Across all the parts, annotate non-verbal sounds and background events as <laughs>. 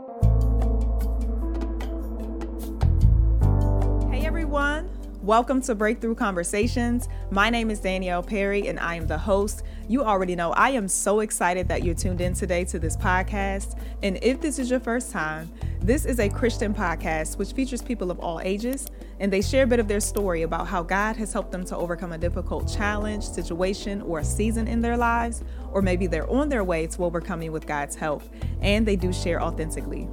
Hey everyone, welcome to Breakthrough Conversations. My name is Danielle Perry and I am the host. You already know I am so excited that you're tuned in today to this podcast. And if this is your first time, this is a Christian podcast which features people of all ages, and they share a bit of their story about how God has helped them to overcome a difficult challenge, situation, or a season in their lives, or maybe they're on their way to overcoming with God's help, and they do share authentically.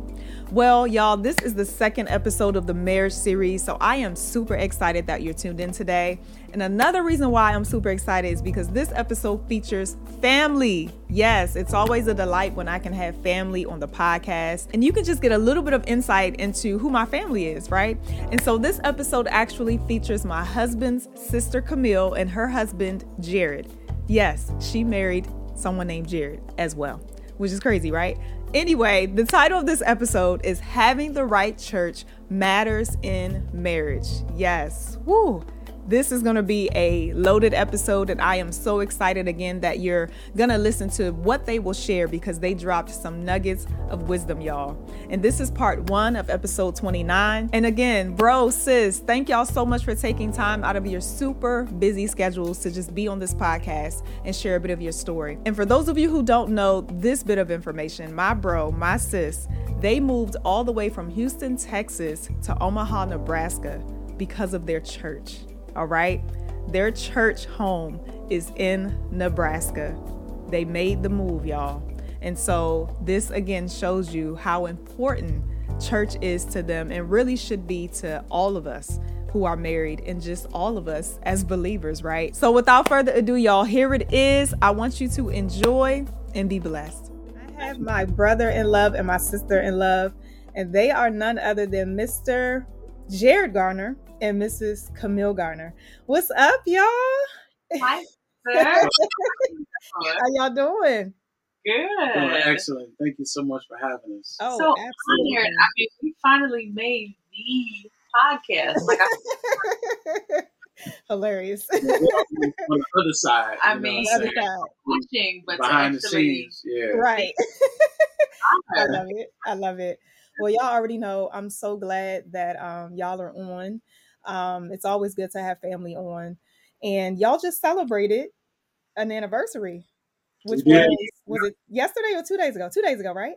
Well, y'all, this is the second episode of the marriage series, so I am super excited that you're tuned in today. And another reason why I'm super excited is because this episode features family. Yes, it's always a delight when I can have family on the podcast, and you can just get a little bit of insight into who my family is, right? And so this episode actually features my husband's sister Camille and her husband Jarryd. Yes, she married someone named Jared as well, which is crazy, right? Anyway, the title of this episode is Having the Right Church Matters in Marriage. Yes. Woo. This is going to be a loaded episode, and I am so excited again that you're going to listen to what they will share because they dropped some nuggets of wisdom, y'all. And this is part one of episode 29. And again, bro, sis, thank y'all so much for taking time out of your super busy schedules to just be on this podcast and share a bit of your story. And for those of you who don't know this bit of information, my bro, my sis, they moved all the way from Houston, Texas to Omaha, Nebraska because of their church all right? Their church home is in Nebraska. They made the move, y'all. And so this again shows you how important church is to them and really should be to all of us who are married and just all of us as believers, right? So without further ado, y'all, here it is. I want you to enjoy and be blessed. I have my brother in love and my sister in love, and they are none other than Mr. Jarryd Garner and Mrs. Camille Garner. What's up, y'all? Hi, <laughs> sir. How y'all doing? Good. Oh, excellent. Thank you so much for having us. Oh, so absolutely. honored. I mean, we finally made the podcast. Like, I, <laughs> Hilarious. on the other side, I mean, what I'm Other side. pushing, but behind the scenes, yeah. Right. <laughs> I love it. I love it. Well, y'all already know I'm so glad that um, y'all are on. Um, it's always good to have family on. And y'all just celebrated an anniversary, which We did. was, was it yesterday or two days ago? Two days ago, right?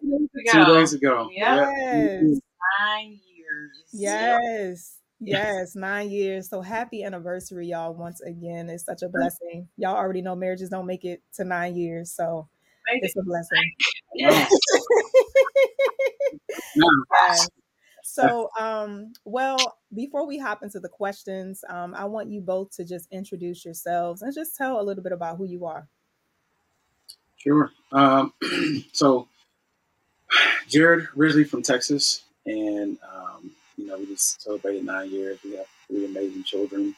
Two days ago. Yeah. Yes. Nine years. Yes. Yes, nine years. So happy anniversary, y'all, once again. It's such a blessing. Y'all already know marriages don't make it to nine years, so Made it's a blessing. Yeah. No, Yes. <laughs> <laughs> So, um, well, before we hop into the questions, um, I want you both to just introduce yourselves and just tell a little bit about who you are. Sure. Um, <clears throat> so, Jarryd, originally from Texas, and um, you know, we just celebrated nine years. We have three amazing children,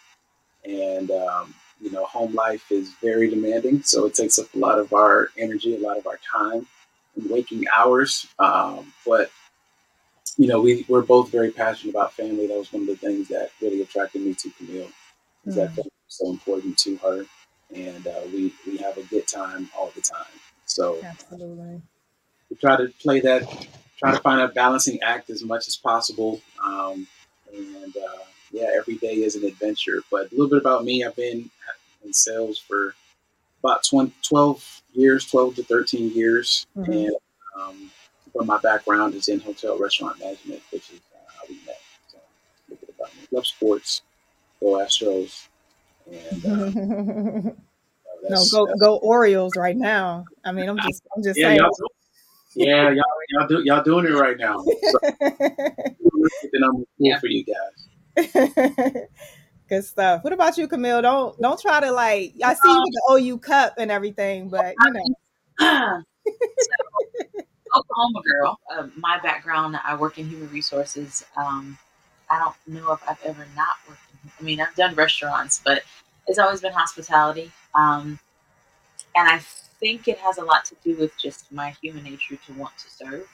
and um, you know, home life is very demanding, so it takes up a lot of our energy, a lot of our time, and waking hours. Um, but you know, we we're both very passionate about family. That was one of the things that really attracted me to Camille. Is that Mm. family was so important to her, and uh, we we have a good time all the time. So Absolutely. we try to play that, try to find a balancing act as much as possible. Um, and uh, yeah, every day is an adventure. But a little bit about me: I've been in sales for about 20, 12 years, 12 to 13 years, Mhm. and um, but my background is in hotel restaurant management, which is uh, how we met. So a little bit about me. Love sports, go Astros, and uh, <laughs> no, go go Orioles right now. I mean, I'm just I'm just yeah, saying. y'all, do- yeah, y'all, y'all, do, y'all doing it right now. <laughs> So, then I'm cool Yeah. for you guys. <laughs> Good stuff. What about you, Camille? Don't don't try to like. I see you with the OU cup and everything, but you know. <clears throat> so, Oklahoma girl. Uh, my background, I work in human resources. Um, I don't know if I've ever not worked. In, I mean, I've done restaurants, but it's always been hospitality. Um, and I think it has a lot to do with just my human nature to want to serve,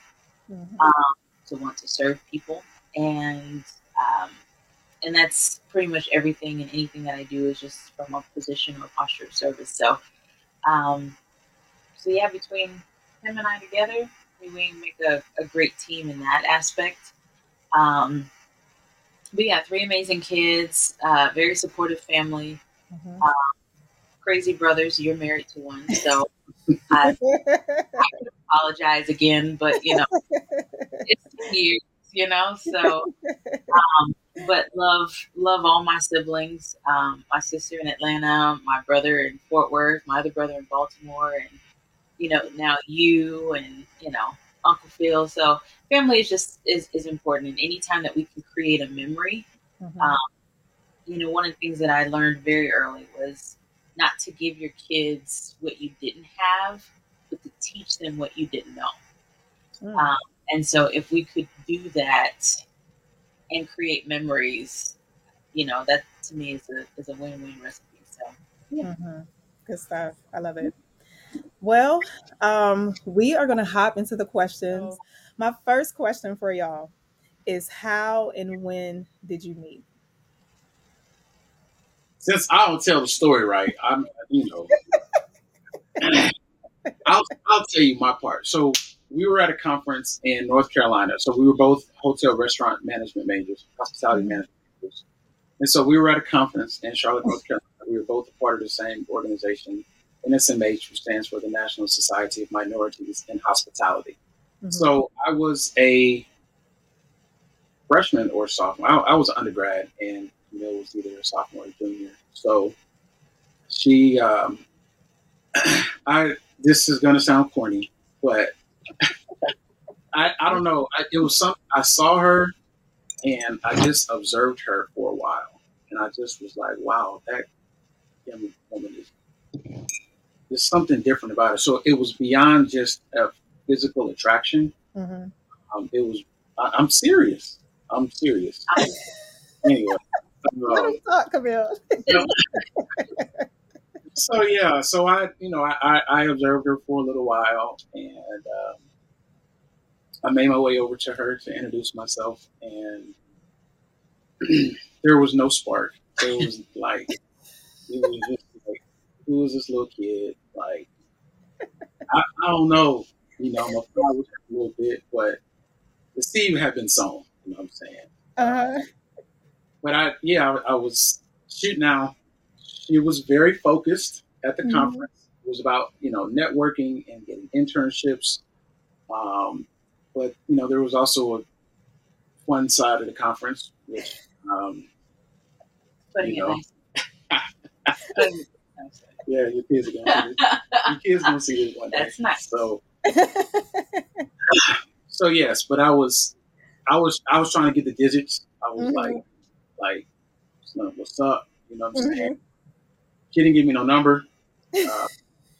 Mhm. um, to want to serve people, and um, and that's pretty much everything and anything that I do is just from a position or posture of service. So, um, so yeah, between him and I together, we make a, a great team in that aspect. Um, we got three amazing kids, uh, very supportive family, mm-hmm. um, crazy brothers. You're married to one, so <laughs> I, I apologize again, but you know, it's years, you know. So, um, but love love all my siblings. Um, my sister in Atlanta, my brother in Fort Worth, my other brother in Baltimore, and you know now you and you know Uncle Phil. So family is just is, is important. And anytime that we can create a memory, mm-hmm. um, you know, one of the things that I learned very early was not to give your kids what you didn't have, but to teach them what you didn't know. Mm. Um, and so if we could do that and create memories, you know, that to me is a is a win win recipe. So yeah. Mm-hmm. Good stuff. I love it. Well, um, we are going to hop into the questions. My first question for y'all is how and when did you meet? Since I don't tell the story right, I'm, you know, <laughs> I'll, I'll tell you my part. So we were at a conference in North Carolina. So we were both hotel restaurant management majors, hospitality mm-hmm. management majors. And so we were at a conference in Charlotte, North Carolina. We were both a part of the same organization, NSMH, which stands for the National Society of Minorities in Hospitality. Mm-hmm. So I was a freshman or sophomore. I, I was an undergrad, and Camille was either a sophomore or junior. So she, um, <clears throat> I this is gonna sound corny, but <laughs> I, I don't know. I, it was something I saw her, and I just observed her for a while, and I just was like, "Wow, that young woman is there's something different about it. So it was beyond just a physical attraction. Mm-hmm. Um, it was. I, am serious. I'm serious. <laughs> anyway, let talk, Camille. so yeah, so I, you know, I, I observed her for a little while, and um, I made my way over to her to introduce myself, and <clears throat> there was no spark. It was like, it was just like, who was this little kid? Like, I, I don't know. You know, my pride was a little bit, but the seed had been sown. You know what I'm saying? Uh-huh. But I, yeah, I, I was shooting now. She was very focused at the mm-hmm. conference. It was about you know networking and getting internships. Um, but you know, there was also a one side of the conference, which um, you know, <laughs> yeah, your kids are gonna see this. <laughs> Your kids gonna see this one day. That's nice. So, so yes, but I was, I was, I was trying to get the digits. I was mm-hmm. like, like, what's up? You know what I'm mm-hmm. saying? She didn't give me no number. Uh,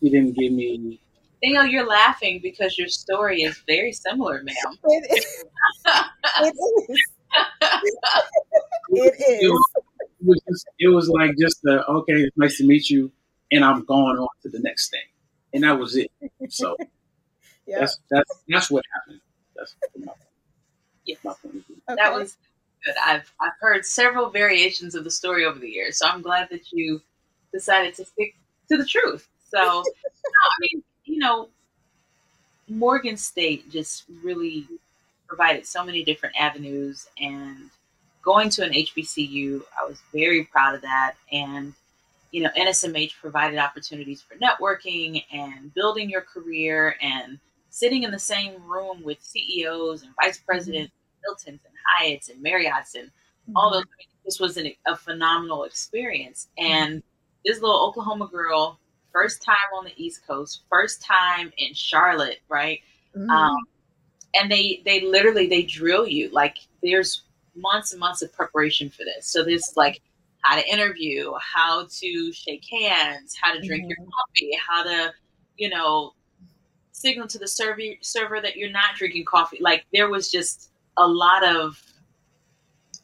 he didn't give me Danielle, you're laughing because your story is very similar, ma'am. <laughs> It is. it is. it is. It was, it was, just, it was like just the, okay, it's nice to meet you, and I'm going on to the next thing, and that was it. So <laughs> yep. that's that's that's what happened. That's my, yes. my point of view. Okay. That was good. I've I've heard several variations of the story over the years, so I'm glad that you decided to stick to the truth. So, <laughs> no, I mean, you know, Morgan State just really provided so many different avenues and going to an HBCU, I was very proud of that. And, you know, NSMH provided opportunities for networking and building your career and sitting in the same room with CEOs and vice mm-hmm. presidents, mm-hmm. Hiltons and Hyatts and Marriotts and mm-hmm. all those. I mean, this was an, a phenomenal experience. Mm-hmm. And mm-hmm. this little Oklahoma girl first time on the East Coast, first time in Charlotte, right? Mm-hmm. Um, and they they literally they drill you like there's months and months of preparation for this. So this like how to interview, how to shake hands, how to drink mm-hmm. your coffee, how to you know signal to the server server that you're not drinking coffee. Like there was just a lot of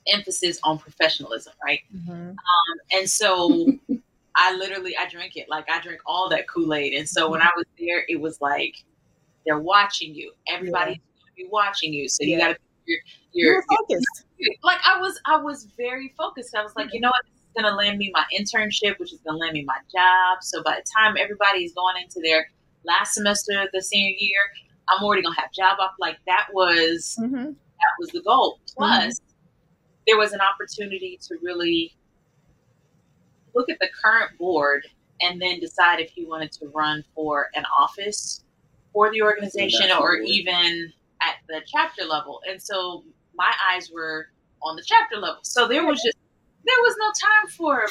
emphasis on professionalism, right? Mm-hmm. Um, and so <laughs> I literally I drink it like I drink all that Kool Aid, and so when I was there, it was like they're watching you. Everybody's yeah. gonna be watching you, so you got to you're, you're focused. Like I was, I was very focused. I was like, you know what, this is gonna land me my internship, which is gonna land me my job. So by the time everybody's going into their last semester of the senior year, I'm already gonna have job up. Like that was Mhm. that was the goal. Plus, there was an opportunity to really look at the current board and then decide if you wanted to run for an office for the organization or even at the chapter level. And so my eyes were on the chapter level. So there was just there was no time for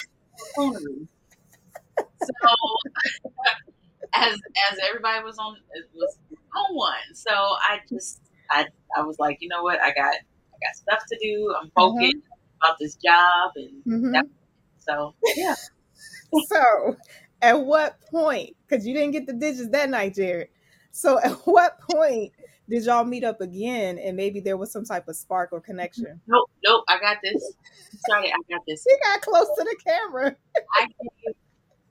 foolery. So <laughs> as as everybody was on was on one. So I just I I was like, you know what, I got I got stuff to do. I'm focused about this job and Mhm. that- so yeah. <laughs> So, at what point? Because you didn't get the digits that night, Jarryd. So, at what point did y'all meet up again, and maybe there was some type of spark or connection? Nope, nope, I got this. Sorry, I got this. He got close to the camera. I gave,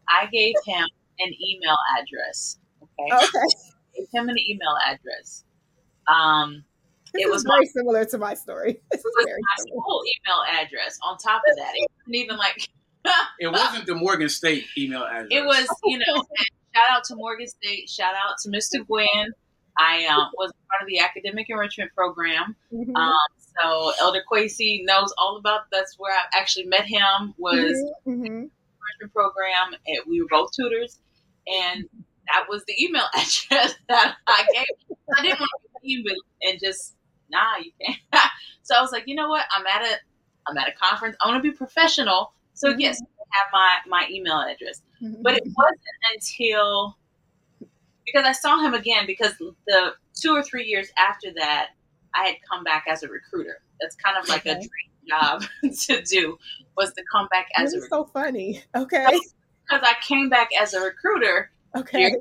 I gave him an email address. Okay. Okay, I gave him an email address. Um this It is was very similar to my story. <laughs> This it was very my similar. school email address on top of that. It wasn't even like <laughs> It wasn't the Morgan State email address. it was, you know, <laughs> shout out to Morgan State, shout out to Mr. Gwynn. I um, was part of the academic enrichment program. Mhm. Um, so Elder Quasey knows all about that's where I actually met him was Mhm, mhm. enrichment program and we were both tutors and that was the email <laughs> address that I gave. I didn't want to it and just nah you can't. <laughs> so I was like, you know what? I'm at a I'm at a conference. I want to be professional. So Mhm. yes, I have my my email address. Mhm. But it wasn't until because I saw him again because the two or three years after that, I had come back as a recruiter. That's kind of like a dream job <laughs> to do was to come back as This a is so funny. Okay, because I came back as a recruiter okay.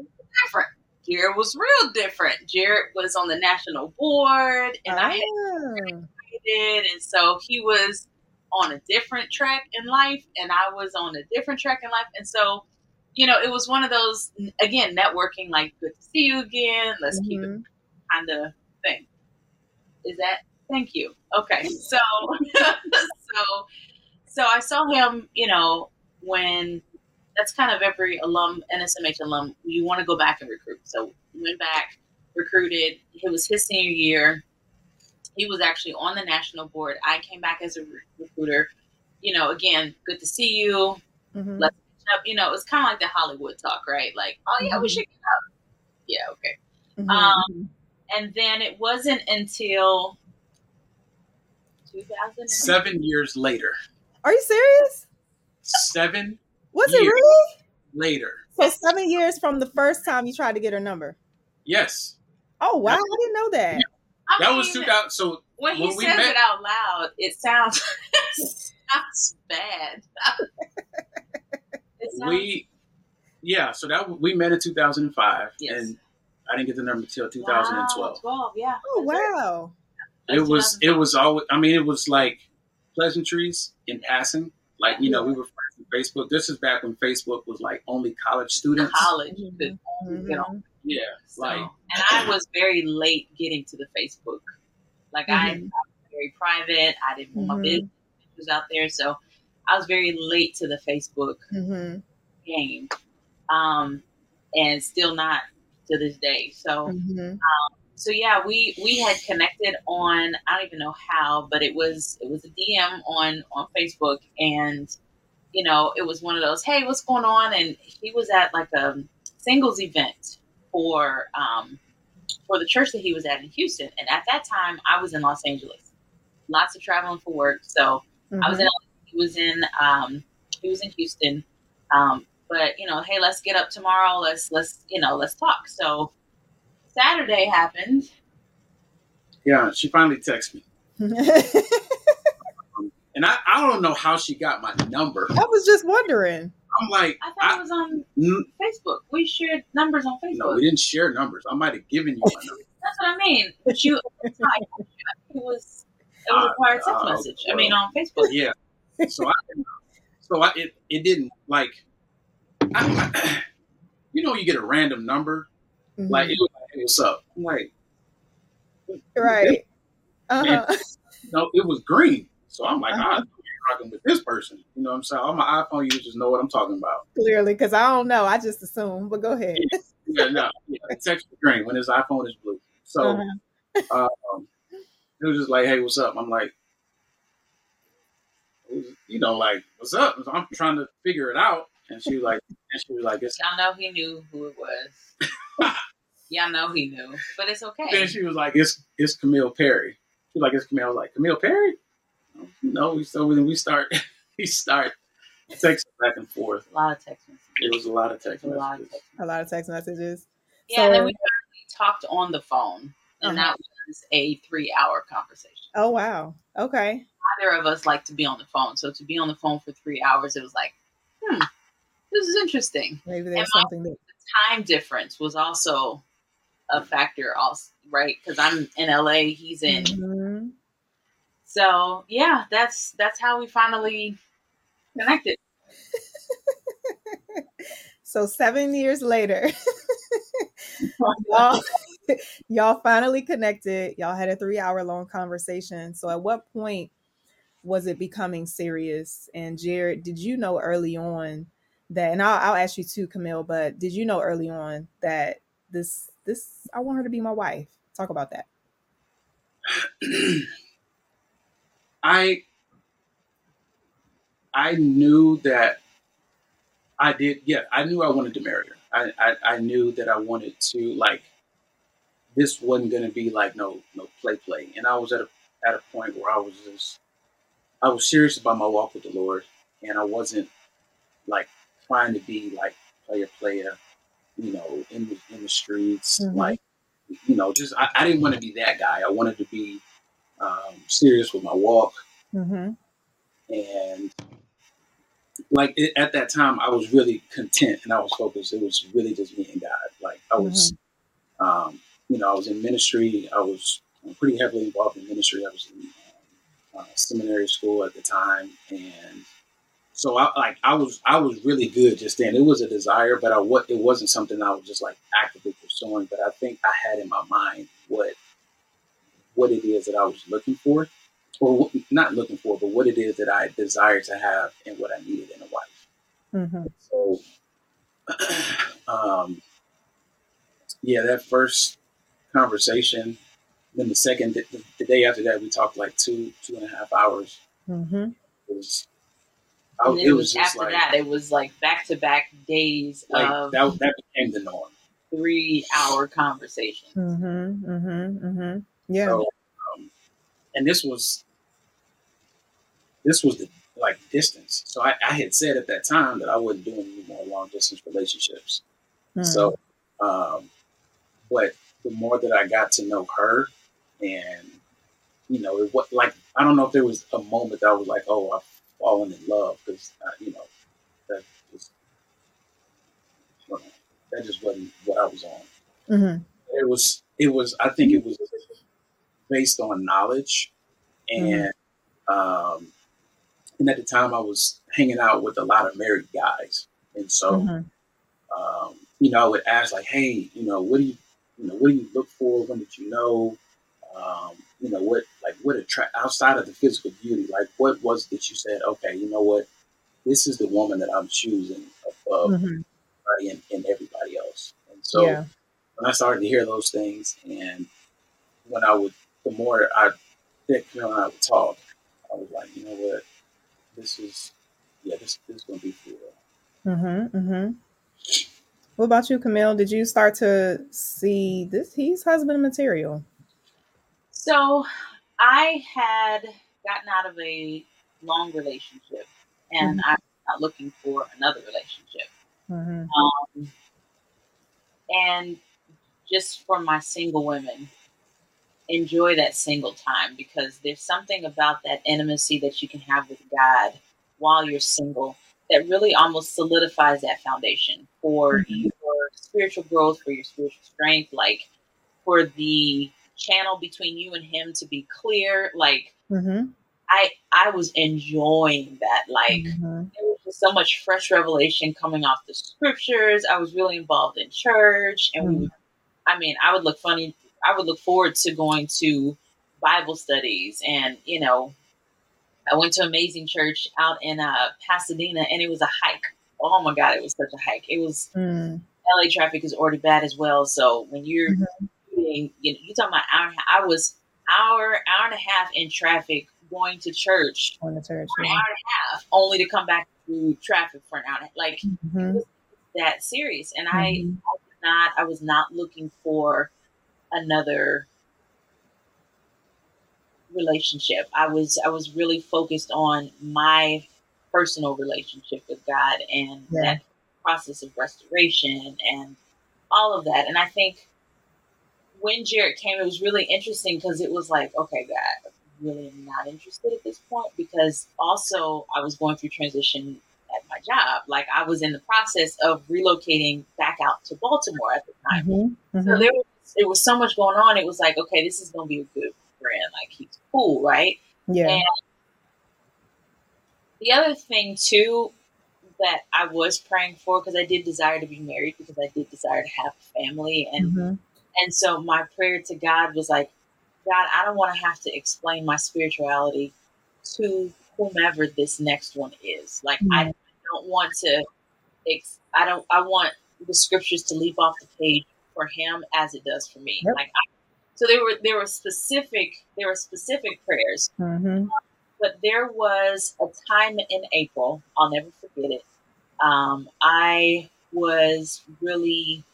different. Jarryd was real different. Jarryd was on the national board and I had Ah. did and so he was on a different track in life and I was on a different track in life and so you know it was one of those again networking like good to see you again let's keep it Mhm. kind of thing is that thank you okay so <laughs> so so I saw him you know when that's kind of every alum NSMH alum you want to go back and recruit so went back recruited it was his senior year he was actually on the national board. I came back as a re- recruiter. You know, again, good to see you. Mhm. Let's up. You know, it was kind of like the Hollywood talk, right? Like, oh yeah, we Mhm. should get up. Yeah, okay. Mhm. Um, And then it wasn't until 2000. seven years later. Are you serious? Seven Was it really? later. So seven years from the first time you tried to get her number. Yes, Oh wow, I didn't know that. I that was 2000. So When he when we says met- it out loud, it sounds it <laughs> sounds bad. <laughs> it sounds, we, yeah, so that we met in 2005, Yes. and I didn't get the number until 2012. Wow, 12, yeah. Oh wow. it was it was always i mean it was like pleasantries in passing like you know we were friends on facebook this is back when facebook was like only college students college. Mhm. could only get on. Mhm. yeah So, like and I was very late getting to the Facebook. Like I, I was very private. I didn't want my Mhm. business pictures out there, so I was very late to the Facebook Mhm. game, um, and still not to this day. So, Mhm. so yeah, we we had connected on I don't even know how, but it was it was a DM on on Facebook, and you know it was one of those hey what's going on, and he was at like a singles event for um for the church that he was at in Houston, and at that time I was in Los Angeles, lots of traveling for work, so I was in he was in um he was in Houston. Um but you know, hey, let's get up tomorrow. Let's let's you know, let's talk. So Saturday happened. yeah she finally texted me Mhm. <laughs> and I, I don't know how she got my number I was just wondering. i'm like I thought it I, was on n- Facebook. We shared numbers on Facebook. no we didn't share numbers i might have given you my number <laughs> That's what I mean. But you <laughs> it was it was a prior text Uh, message. I mean on Facebook. yeah so i so i it, it didn't like I, I- <clears throat> you know you get a random number Mhm. like it was like hey, what's up I'm like right. Uh-huh. no, it was green. So I'm like, Uh-huh. you're rocking with this person. You know what I'm saying? All my iPhone users know what I'm talking about. Clearly, because I don't know. I just assume. But go ahead. Yeah, no. Yeah, <laughs> text was green when his iPhone is blue. So uh-huh. um, it was just like, hey, what's up? I'm like, you know, like, what's up? I'm trying to figure it out. And she was like, and she was like, it's y'all know he knew who it was. <laughs> y'all know he knew, but it's okay. Then she was like, it's it's Camille Perry. She was like, it's Camille. I was like, Camille Perry? No, we so then we start <laughs> we start texting back and forth. A lot of text messages. It was a lot of text a messages. Lot of text, a lot of text messages. Yeah, so, and then we talked on the phone, and uh-huh. that was a three-hour conversation. Oh wow! Okay. Neither of us like to be on the phone, so to be on the phone for three hours, it was like, hmm, this is interesting. Maybe there's something that the time difference was also a factor, also right? Because I'm in LA, he's in. Mm-hmm. So yeah, that's that's how we finally connected. <laughs> so seven years later, <laughs> y'all, y'all finally connected. Y'all had a three hour long conversation. So at what point was it becoming serious? And Jarryd, did you know early on that? And I'll, I'll ask you too, Camille. But did you know early on that this this I want her to be my wife? Talk about that. <clears throat> I I knew that I did. Yeah, I knew I wanted to marry her. I, I, I knew that I wanted to like this wasn't going to be like no no play play. And I was at a at a point where I was just I was serious about my walk with the Lord, and I wasn't like trying to be like player player, you know, in the in the streets, mm-hmm. like you know, just I, I didn't want to be that guy. I wanted to be um, serious with my walk, mm-hmm. and like it, at that time, I was really content and I was focused. It was really just me and God. Like I was, mm-hmm. um, you know, I was in ministry. I was pretty heavily involved in ministry. I was in uh, seminary school at the time, and so I like I was I was really good just then. It was a desire, but I what it wasn't something I was just like actively pursuing. But I think I had in my mind what what it is that I was looking for, or not looking for, but what it is that I desired to have and what I needed in a wife. Mm-hmm. So, <clears throat> um, yeah, that first conversation, then the second, the, the, day after that, we talked like two, two and a half hours. Mm-hmm. It was, I, it, it, was, after like, that, it was like back to back days like of that, that became the norm. Three hour conversation. Mm-hmm, mm-hmm, mm-hmm. Yeah. So, um, and this was this was the like distance. So I, I, had said at that time that I wasn't doing any more long distance relationships. Mm. So, um, but the more that I got to know her, and you know, it was like I don't know if there was a moment that I was like, oh, I've fallen in love because uh, you know that just that just wasn't what I was on. Mm-hmm. It was it was I think it was based on knowledge and mm-hmm. um, and at the time I was hanging out with a lot of married guys, and so mm-hmm. um, you know I would ask like, hey, you know, what do you you know what do you look for? When did you know? Um, you know what like what attract outside of the physical beauty, like what was that you said, okay, you know what, this is the woman that I'm choosing above mm-hmm. and, and everybody else. And so yeah. when I started to hear those things, and when I would, the more I, Dick and I would talk, I was like, you know what, this is, yeah, this, this is to be for real. Mm-hmm, mm-hmm. What about you, Camille? Did you start to see this? He's husband material. So I had gotten out of a long relationship and mm-hmm. I'm not looking for another relationship. Mm-hmm. Um, and just for my single women, enjoy that single time because there's something about that intimacy that you can have with God while you're single that really almost solidifies that foundation for mm-hmm. your spiritual growth, for your spiritual strength, like for the channel between you and him to be clear. Like mm-hmm. I I was enjoying that. Like mm-hmm. there was just so much fresh revelation coming off the scriptures. I was really involved in church and mm-hmm. I mean, I would look funny I would look forward to going to Bible studies and, you know, I went to Amazing Church out in uh, Pasadena and it was a hike. Oh my God, it was such a hike. It was mm. LA traffic is already bad as well. So when you're mm-hmm. Mean, you know, you talking about hour and a half. I was hour, hour and a half in traffic going to church. Going to church. An Yeah. hour and a half, only to come back through traffic for an hour. and a half. Like Mhm. that serious. And I, Mhm. I was not I was not looking for another relationship. I was I was really focused on my personal relationship with God and Yeah. that process of restoration and all of that. And I think when Jarryd came, it was really interesting because it was like, okay, God, I really not interested at this point because also I was going through transition at my job. Like I was in the process of relocating back out to Baltimore at the time. Mhm. So Mhm. there was it was so much going on. It was like, okay, this is gonna be a good friend. Like he's cool, right? Yeah. And the other thing too that I was praying for because I did desire to be married because I did desire to have a family and Mhm. And so my prayer to God was like, God, I don't want to have to explain my spirituality to whomever this next one is. Like I Mhm. don't want to ex- I don't I want the scriptures to leap off the page for him as it does for me. Yep. Like I, so there were there were specific there were specific prayers Mhm. but there was a time in April, I'll never forget it. Um, I was really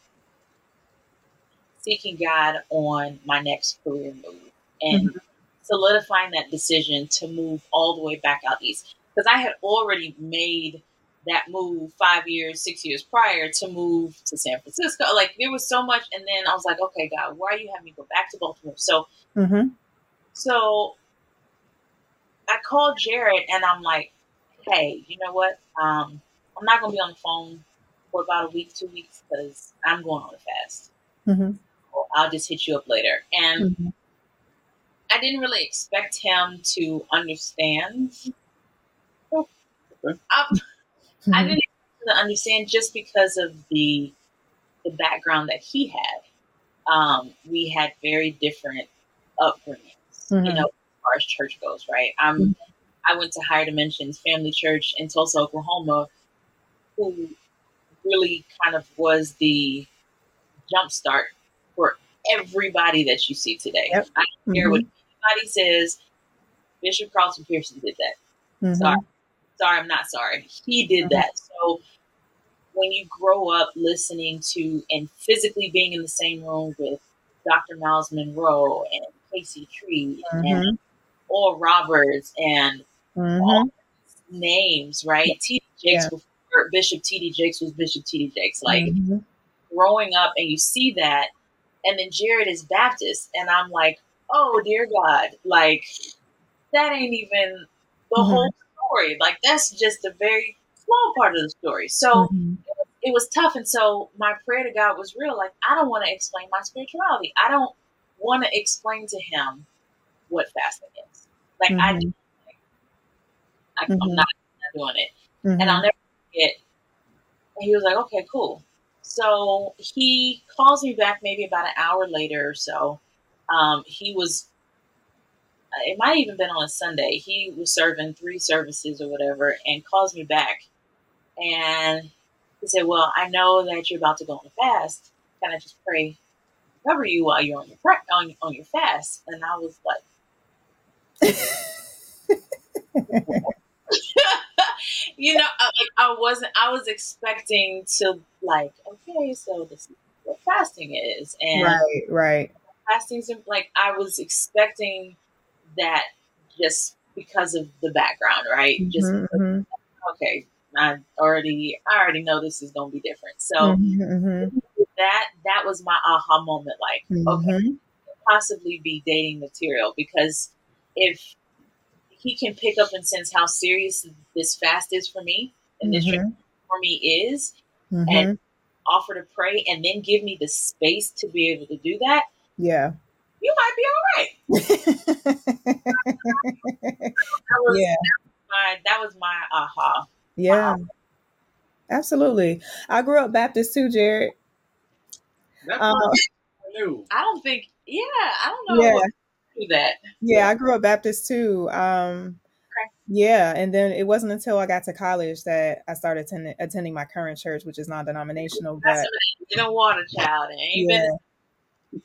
seeking God on my next career move and solidifying that decision to move all the way back out east. Because I had already made that move five years, six years prior to move to San Francisco. Like there was so much, and then I was like, okay, God, why are you having me go back to Baltimore? So Mhm. so I called Jarryd and I'm like, hey, you know what? Um, I'm not going to be on the phone for about a week, two weeks because I'm going on a fast. Mhm. I'll just hit you up later. And Mhm. I didn't really expect him to understand. I, I didn't expect him to understand just because of the the background that he had. Um, we had very different upbringings, you Mhm. know, as far as church goes, right? I'm I went to Higher Dimensions Family Church in Tulsa, Oklahoma, who really kind of was the jumpstart for everybody that you see today. Yep. I don't care what Mhm. anybody says. Bishop Carlton Pearson did that. Mhm. Sorry. Sorry, I'm not sorry. He did Mhm. that. So when you grow up listening to and physically being in the same room with Dr. Myles Munroe and Casey Treat and Mhm. Oral Roberts and Mhm. names, right? T.D. Jakes Yeah. before Bishop T.D. Jakes was Bishop T.D. Jakes. Like Mhm. growing up and you see that, and then Jarryd is Baptist, and I'm like, oh dear God, like that ain't even the Mhm. whole story. Like that's just a very small part of the story. So Mhm. it was tough, and so my prayer to God was real. Like I don't want to explain my spirituality. I don't want to explain to him what fasting is. Like I, Mhm. I. I'm not, not doing it. And I'll never forget. And he was like, "Okay, cool." So he calls me back maybe about an hour later or so. Um, he was. It might even been on a Sunday. He was serving three services or whatever, and calls me back, and he said, "Well, I know that you're about to go on a fast. Can I just pray cover you while you're on your pra- on on your fast?" And I was like. <laughs> you know, I- like I wasn't. I was expecting to like, okay, so this is what fasting is, and right. Right. fasting's like I was expecting that just because of the background, right? Just Mhm. Mhm. okay, I already, I already know this is gonna be different. So Mhm. Mhm. that that was my aha moment. Like, okay, Mhm. possibly be dating material because if he can pick up and sense how serious this fast is for me and this Mhm. for me is Mhm. offer to pray and then give me the space to be able to do that Yeah. you might be all right <laughs> that was yeah. my that was my aha Yeah. Absolutely. I grew up Baptist too, Jarryd. That Um, I knew. i don't think yeah i don't know yeah. Do that Yeah, I grew up Baptist too. Um, Okay. yeah, and then it wasn't until I got to college that I started attending, attending my current church, which is non-denominational. that's But what it is. in a water child ain't yeah, been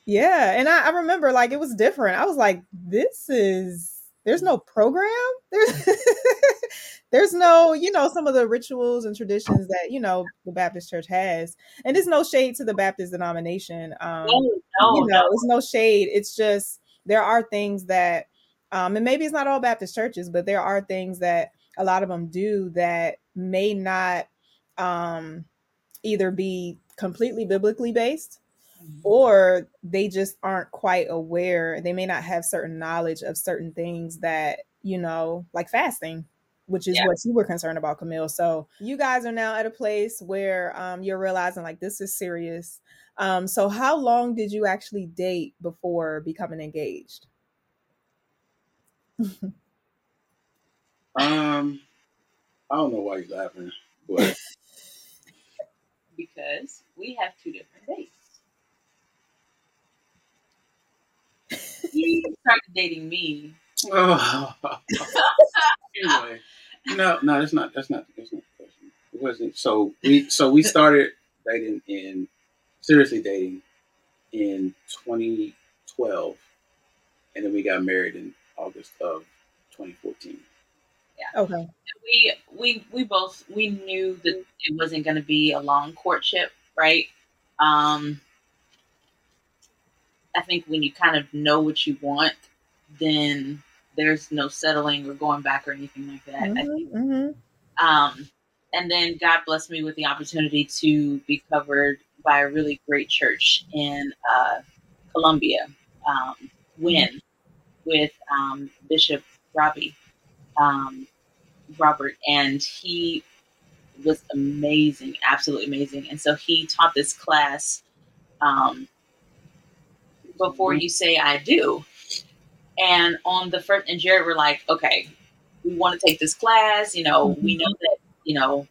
Yeah, and I, I remember like it was different. I was like, this is there's no program. There's <laughs> there's no, you know, some of the rituals and traditions that, you know, the Baptist church has. And there's no shade to the Baptist denomination. Um, No, no, you know, no. it's no shade. It's just there are things that um, and maybe it's not all Baptist churches, but there are things that a lot of them do that may not um, either be completely biblically based or they just aren't quite aware. They may not have certain knowledge of certain things that, you know, like fasting, which is Yeah. what you were concerned about, Camille. So you guys are now at a place where um, you're realizing like this is serious. Um, so how long did you actually date before becoming engaged? Um, I don't know why you're laughing, but <laughs> because we have two different dates. <laughs> He started dating me. oh. <laughs> anyway, no, no, that's not that's not that's not the question. It wasn't. So we so we started dating in seriously dating in 2012, and then we got married in August of 2014. Okay. We we we both we knew that it wasn't going to be a long courtship, right? Um, I think when you kind of know what you want, then there's no settling or going back or anything like that. I think Mhm, mhm. Um, and then God blessed me with the opportunity to be covered by a really great church in uh, Columbia, um, Wynn, with um, Bishop Robbie um, Robert, and he was amazing, absolutely amazing. And so he taught this class um, before you say I do. And on the first, and Jarryd were like, okay, we want to take this class. You know, we know that, you know,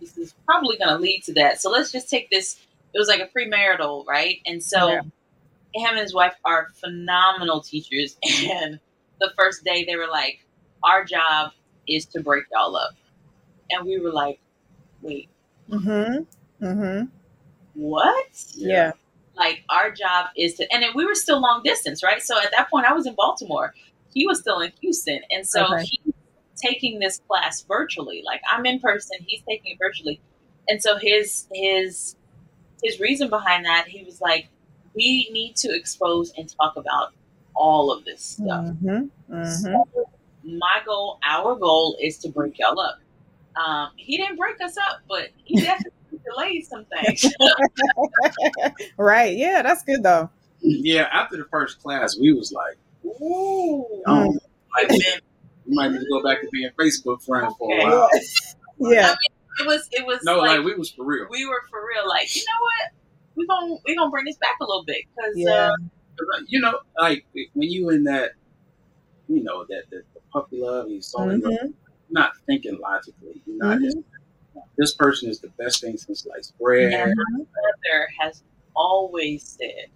this is probably going to lead to that. So let's just take this. It was like a premarital, right? And so Yeah. him and his wife are phenomenal teachers. <laughs> And the first day they were like, our job is to break y'all up. And we were like, wait, Mm-hmm. Mm-hmm. what? Yeah. like our job is to and then we were still long distance right so at that point i was in baltimore he was still in houston and so Okay. he's taking this class virtually like i'm in person he's taking it virtually and so his his his reason behind that he was like we need to expose and talk about all of this stuff Mhm. Mhm. So my goal our goal is to break y'all up um, he didn't break us up but he <laughs> definitely delayed some things <laughs> right. Yeah, that's good though. Yeah, after the first class, we was like, Ooh. oh, Like, man, we might need to go back to being Facebook friends for a while. <laughs> Yeah. It was it was No, like, like we was for real. we were for real. Like you know what, we gonna we gonna bring this back a little bit because Yeah. uh, you know, like when you in that, you know, that that the puppy love, he's so in love, Mhm. you're not thinking logically. You're not. Mhm. Just, this person is the best thing since sliced bread. and my mother has always said,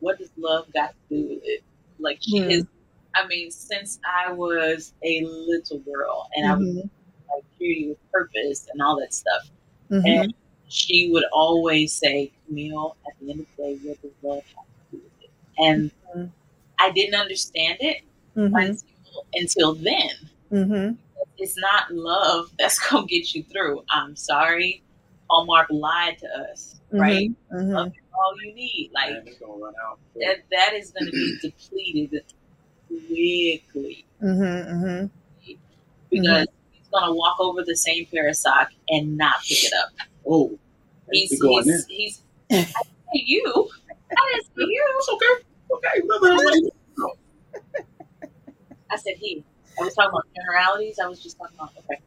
"What does love got to do with it?" Like she Hmm. has. I mean, since I was a little girl and I was Mhm. Like beauty with purpose and all that stuff, Mhm. and she would always say, Camille, at the end of the day, what does love have to do with it? And Mhm. I didn't understand it Mhm. until, until then. Mhm. It's not love that's <laughs> going to get you through. I'm sorry. Hallmark lied to us, right? Mhm. Love is all you need. Like, gonna run out. that, that is going to be depleted quickly Mhm. Mhm. because he's going to walk over the same pair of sock and not pick it up. Oh, He's, he's, he's, I didn't say you. I didn't <laughs> say you. It's okay. Okay, brother. I'm I said he. I was talking about generalities. I was just talking about okay.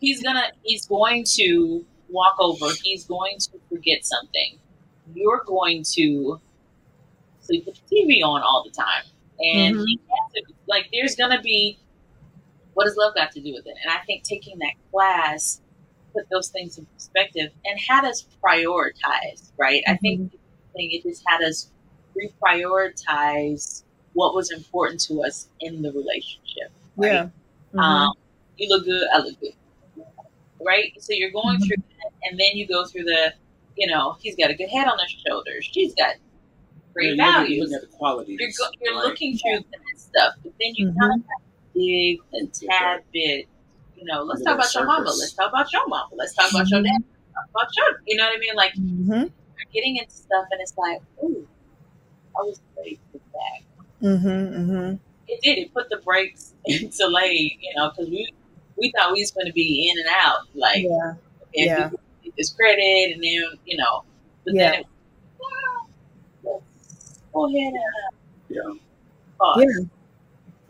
He's gonna. He's going to walk over. He's going to forget something. You're going to sleep with the TV on all the time, and Mhm. he has to, like. There's gonna be. What does love got to do with it? And I think taking that class put those things in perspective and had us prioritize. Right. I think thing it just had us reprioritize what was important to us in the relationship. Right? Yeah. Mhm. Um, you look good, I look good. Right? So you're going Mhm. through that, and then you go through the, you know, he's got a good head on his shoulders. She's got great you're values. You're looking at the qualities. You're, go, you're right? looking through that stuff, but then you kind of have dig a tad bit. You know, let's talk about your mama. Let's talk about your mama. Let's talk about your dad. Let's talk about your. You know what I mean? Like Mm-hmm. getting into stuff, and it's like, ooh, I was ready for that. Mm-hmm. Mm-hmm. It did. It put the brakes <laughs> into lane. You know, because we we thought we was going to be in and out. Like, Yeah. Yeah. this credit, and then you know, but Yeah. then it, well, let's go ahead and Yeah, pause.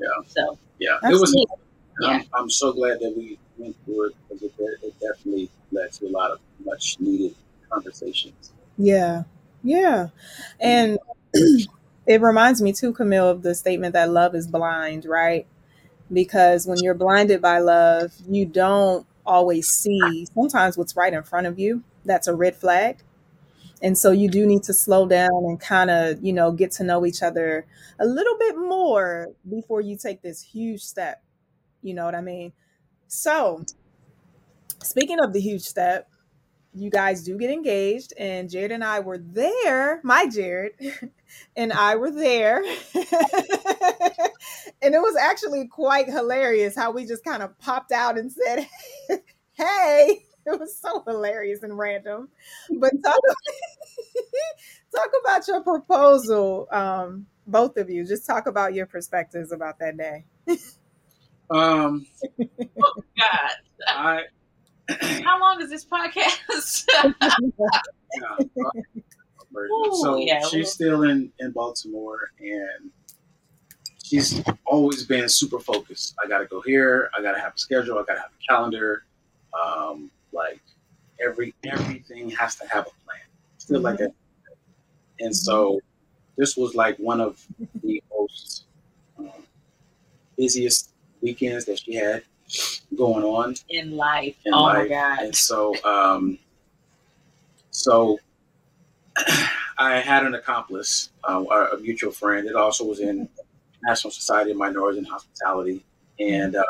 Yeah. So yeah. It was. Absolutely. and I'm, I'm so glad that we went through it because it, it definitely led to a lot of much needed conversations. Yeah. Yeah. And <clears throat> it reminds me too, Camille, of the statement that love is blind, right? Because when you're blinded by love, you don't always see sometimes what's right in front of you. That's a red flag. And so you do need to slow down and kind of, you know, get to know each other a little bit more before you take this huge step. You know what I mean? So, speaking of the huge step, you guys do get engaged, and Jared and I were there. My Jared <laughs> and I were there. <laughs> and it was actually quite hilarious how we just kind of popped out and said, <laughs> Hey, <laughs> it was so hilarious and random. But talk, <laughs> talk about your proposal, um, both of you. Just talk about your perspectives about that day. Um, <laughs> God, I. <clears throat> how long is this podcast? Yeah. Ooh, so yeah, she's well- still in in Baltimore, and she's always been super focused. I got to go here. I got to have a schedule. I got to have a calendar. Um, like every everything has to have a plan. Still like that. And so this was like one of the most um, busiest weekends that she had going on in life. In oh my. God. and so um so <clears throat> i had an accomplice uh, a mutual friend it also was in national society of minorities and hospitality and um,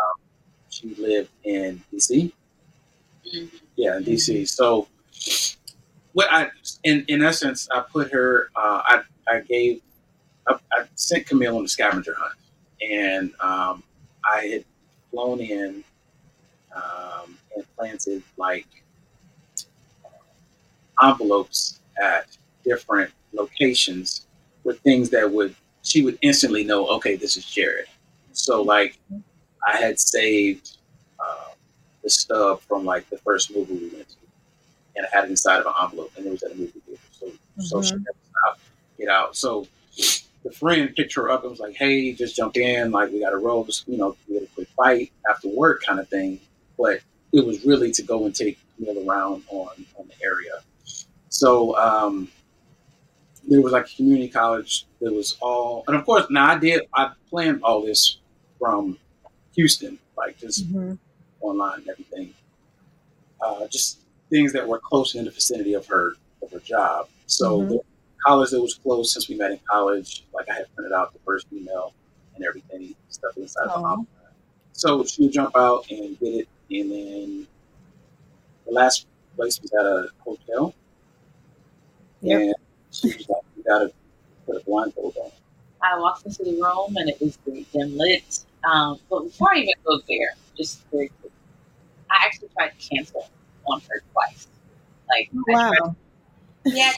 she lived in dc. Yeah in dc so what i in in essence i put her uh i i gave i, I sent camille on the scavenger hunt. And um i had flown in um, and planted like envelopes at different locations with things that would she would instantly know okay this is Jarryd. So like i had saved the stub from like the first movie we went to and i had it inside of an envelope and it was at a movie theater so so she Mhm. never stopped get out so the friend picked her up and was like hey just jump in like we got to roll just you know we had a quick fight after work kind of thing but it was really to go and take Camille around on, on the area. So um, there was like a community college. There was all, and of course, now I did, I planned all this from Houston, like just Mhm. Online and everything. Uh, just things that were close in the vicinity of her of her job. So Mhm. the college that was close since we met in college, like I had printed out the first email and everything, stuff inside of the Aw. So she would jump out and get it, and then the last place was at a hotel, Yep. and she was like, "You gotta put a blindfold on." I walked into the room and it was very dim lit. Um, but before I even go there, just very quick, I actually tried to cancel on her twice. Like, tried Wow. yeah,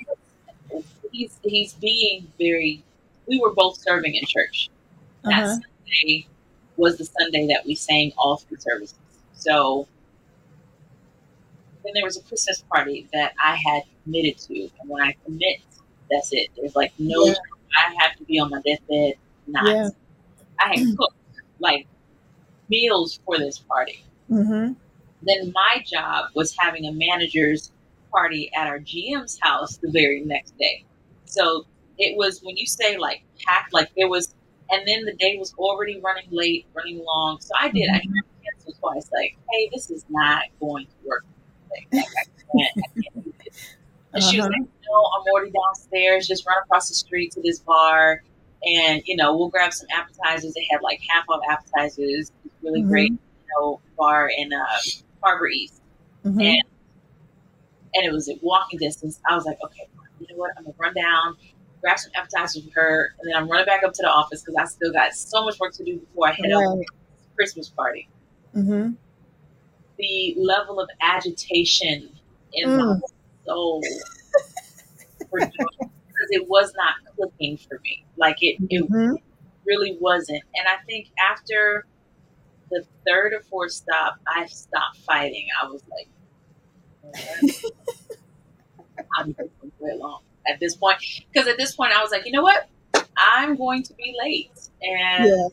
he's he's being very. We were both serving in church. That Uh-huh. Sunday was the Sunday that we sang all three services. So then there was a Christmas party that I had committed to, and when I commit, that's it. There's like no. Yeah. I have to be on my deathbed. Not. Yeah. I had cooked like meals for this party Mm-hmm. then my job was having a manager's party at our GM's house the very next day. So it was when you say like packed, like there was, and then the day was already running late, running long. So I did. I tried to cancel twice. Like, hey, this is not going to work. Like, I, I can't, I can't do this. And she was Uh-huh. like, no, I'm already downstairs. Just run across the street to this bar, and you know we'll grab some appetizers. They had like half off appetizers. It really Mhm. great, you know, bar in uh, Harbor East Mm-hmm. and and it was at walking distance. I was like, okay, you know what? I'm gonna run down. grab some appetizers with her, and then I'm running back up to the office because I still got so much work to do before I head right. out to Christmas party. Mm-hmm. The level of agitation in mm. my soul <laughs> because it was not clicking for me. Like it, mm-hmm. it really wasn't. And I think after the third or fourth stop, I stopped fighting. I was like, I'm going way long at this point. Because at this point, I was like, you know what? I'm going to be late. And yeah.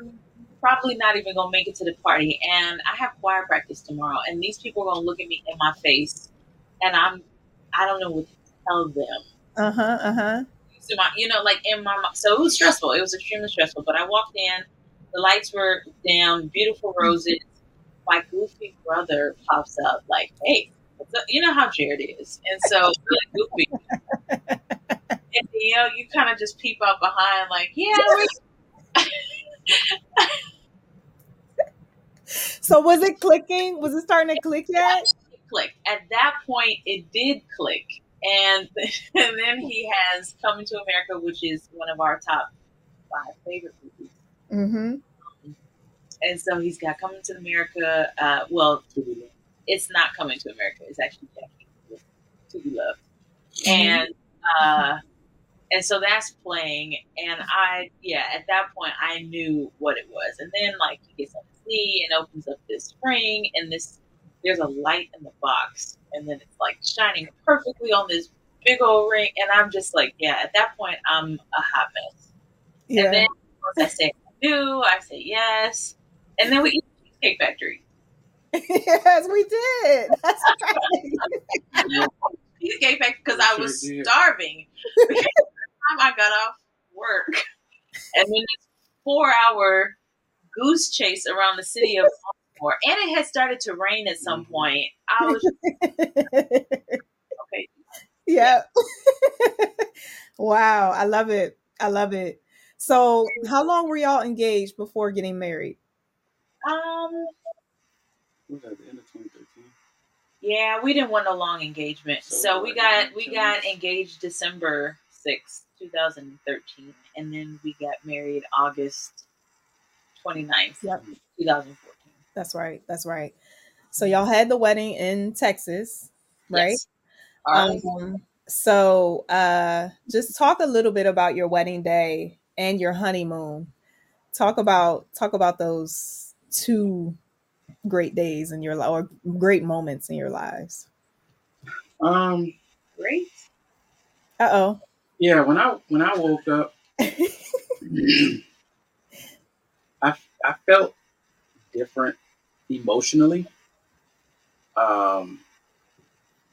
I'm probably not even going to make it to the party. And I have choir practice tomorrow. And these people are going to look at me in my face. And I'm, I don't know what to tell them. Uh huh. Uh huh. So my, you know, like in my, so it was stressful. It was extremely stressful. But I walked in, the lights were down, beautiful roses. My goofy brother pops up, like, "Hey, you know how Jared is," and so really goofy. <laughs> and you know, you kind of just peep out behind, like, "Yeah." <laughs> so was it clicking? Was it starting to click yet? Click. At that point, it did click and <laughs> and then he has Coming to America, which is one of our top five favorite movies. Mm-hmm. and so he's got Coming to America. Uh, well, it's not Coming to America. It's actually Jackie to be loved, mm-hmm. and uh, and so that's playing. And I, yeah, at that point, I knew what it was. And then like he gets on his knee and opens up this spring, and this there's a light in the box and then it's like shining perfectly on this big old ring, and I'm just like, yeah. At that point, I'm a hot mess. Yeah. And then once I say do, I say yes, and then we eat Cheesecake Factory. <laughs> yes, we did. That's right. <laughs> Cheesecake Factory because I was starving. Because <laughs> the time I got off work, and then this four-hour goose chase around the city of Baltimore, and it had started to rain at some mm-hmm. point. I was okay. Yeah. wow, I love it. I love it. So, how long were y'all engaged before getting married? Um, was at the end of 2013. Yeah, we didn't want a long engagement, so, so we got we got engaged December sixth, two thousand thirteen, and then we got married August 29th, yep. two thousand fourteen. That's right. That's right. So y'all had the wedding in Texas, right? Yes. Um, so uh, just talk a little bit about your wedding day and your honeymoon. Talk about talk about those two great days in your life or great moments in your lives. Um, great. Uh oh. Yeah, when I when I woke up, <laughs> I I felt different emotionally. Um,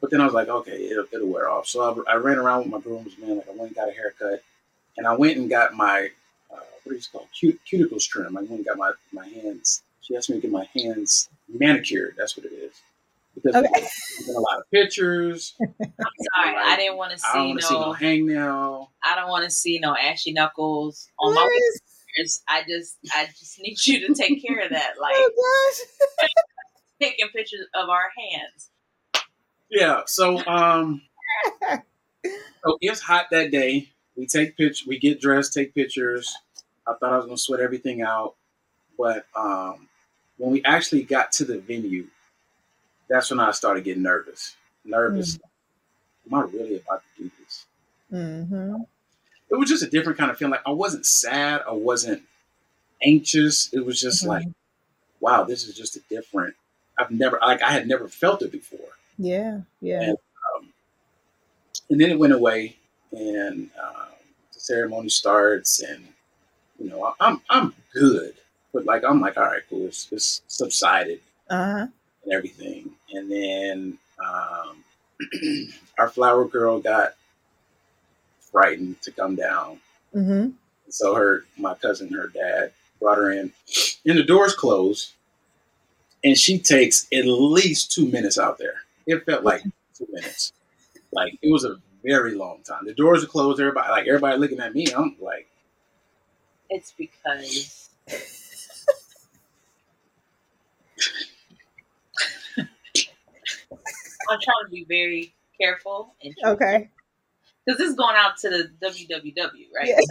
but then I was like, okay, it'll, it'll wear off. So I, I, ran around with my brooms, man. Like I went and got a haircut, and I went and got my uh, what is it called Cut- cuticles trim. I went and got my my hands. She asked me to get my hands manicured. That's what it is. Because okay. a lot of pictures. <laughs> I'm sorry, like, I didn't want to see, I don't no, see no hangnail. I don't want to see no ashy knuckles on my I just I just need you to take care of that. Like oh, <laughs> taking pictures of our hands. Yeah. So um <laughs> so it's hot that day. We take pictures, we get dressed, take pictures. I thought I was gonna sweat everything out. But um when we actually got to the venue, that's when I started getting nervous. Nervous. Mm-hmm. Am I really about to do this? Mm-hmm it was just a different kind of feeling. Like I wasn't sad, I wasn't anxious. It was just mm-hmm. like, wow, this is just a different. I've never like I had never felt it before. Yeah, yeah. And, um, and then it went away, and the ceremony starts, and you know I'm I'm good, but like I'm like all right, cool. It's, it's subsided uh-huh. and everything, and then um, <clears throat> our flower girl got frightened to come down. Mm-hmm. So her, my cousin, her dad brought her in, and the doors closed, and she takes at least two minutes out there. It felt like two minutes, like it was a very long time. The doors are closed. Everybody, like everybody, looking at me. I'm like, it's because. I'm trying to be very careful and okay because this is going out to the WWW, right? Yes.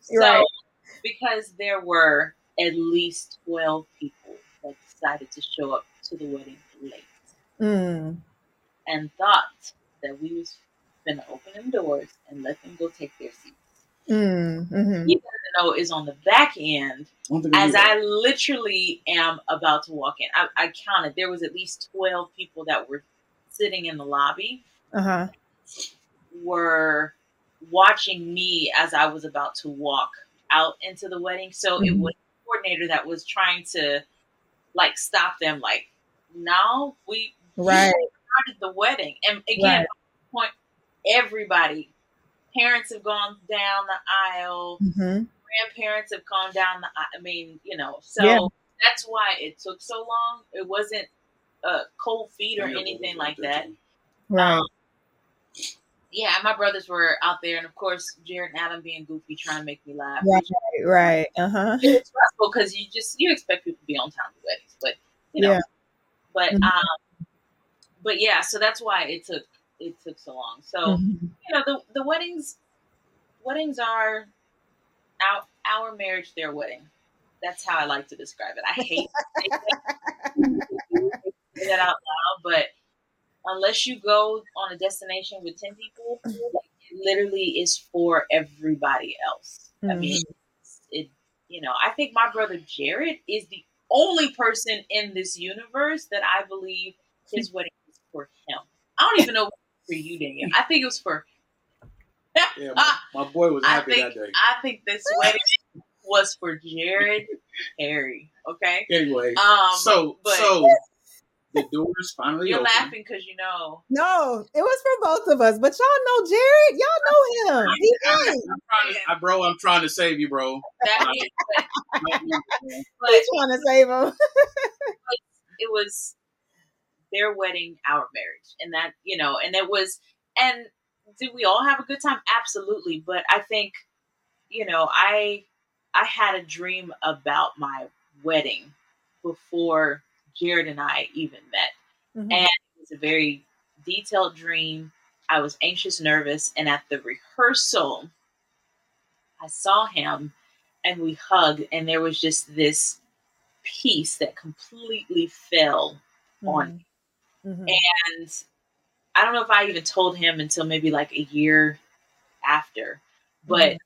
So, Right. because there were at least 12 people that decided to show up to the wedding late Mm. and thought that we was gonna open them doors and let them go take their seats. Mm. hmm Even though it's on the back end, I don't think we as. I literally am about to walk in, I, I counted there was at least 12 people that were sitting in the lobby Uh huh. were watching me as I was about to walk out into the wedding. So it Mhm. was a coordinator that was trying to like stop them, like, now we Right. started the wedding. And again, Right. point everybody, parents have gone down the aisle, hmm grandparents have gone down the aisle. I mean, you know, so Yeah. that's why it took so long. It wasn't uh, cold feet or Yeah, anything like that. too. Right. Um, yeah, my brothers were out there, and of course, Jared and Adam being goofy, trying to make me laugh. Right. Right. Uh huh. It's stressful because you just you expect people to be on time at weddings, but you know, Yeah. but Mhm. um, but yeah, so that's why it took it took so long. So Mhm. you know, the the weddings weddings are our our marriage, their wedding. That's how I like to describe it. I hate to <laughs> say that out loud, but unless you go on a destination with ten people, it literally is for everybody else. I mean, it you know, I think my brother Jared is the only person in this universe that I believe his wedding is for him. I don't even know for you, Danielle. I think it was for Yeah, my, my boy was <laughs> I happy think that day. I think this wedding was for Jared Perry. Okay. Anyway, Um. so but so the doors finally you're opened. laughing because you know. No, it was for both of us, but y'all know Jared. Y'all know him. He I'm nice. trying to, I, bro, I'm trying to save you, bro. That is, but, but He's trying to save him. it was their wedding, our marriage, and that you know, and it was. And did we all have a good time? Absolutely. But I think, you know, I I had a dream about my wedding before Jarryd and I even met. Mhm. And it was a very detailed dream. I was anxious, nervous, and at the rehearsal, I saw him and we hugged, and there was just this peace that completely fell on. Mhm. And I don't know if I even told him until maybe like a year after, but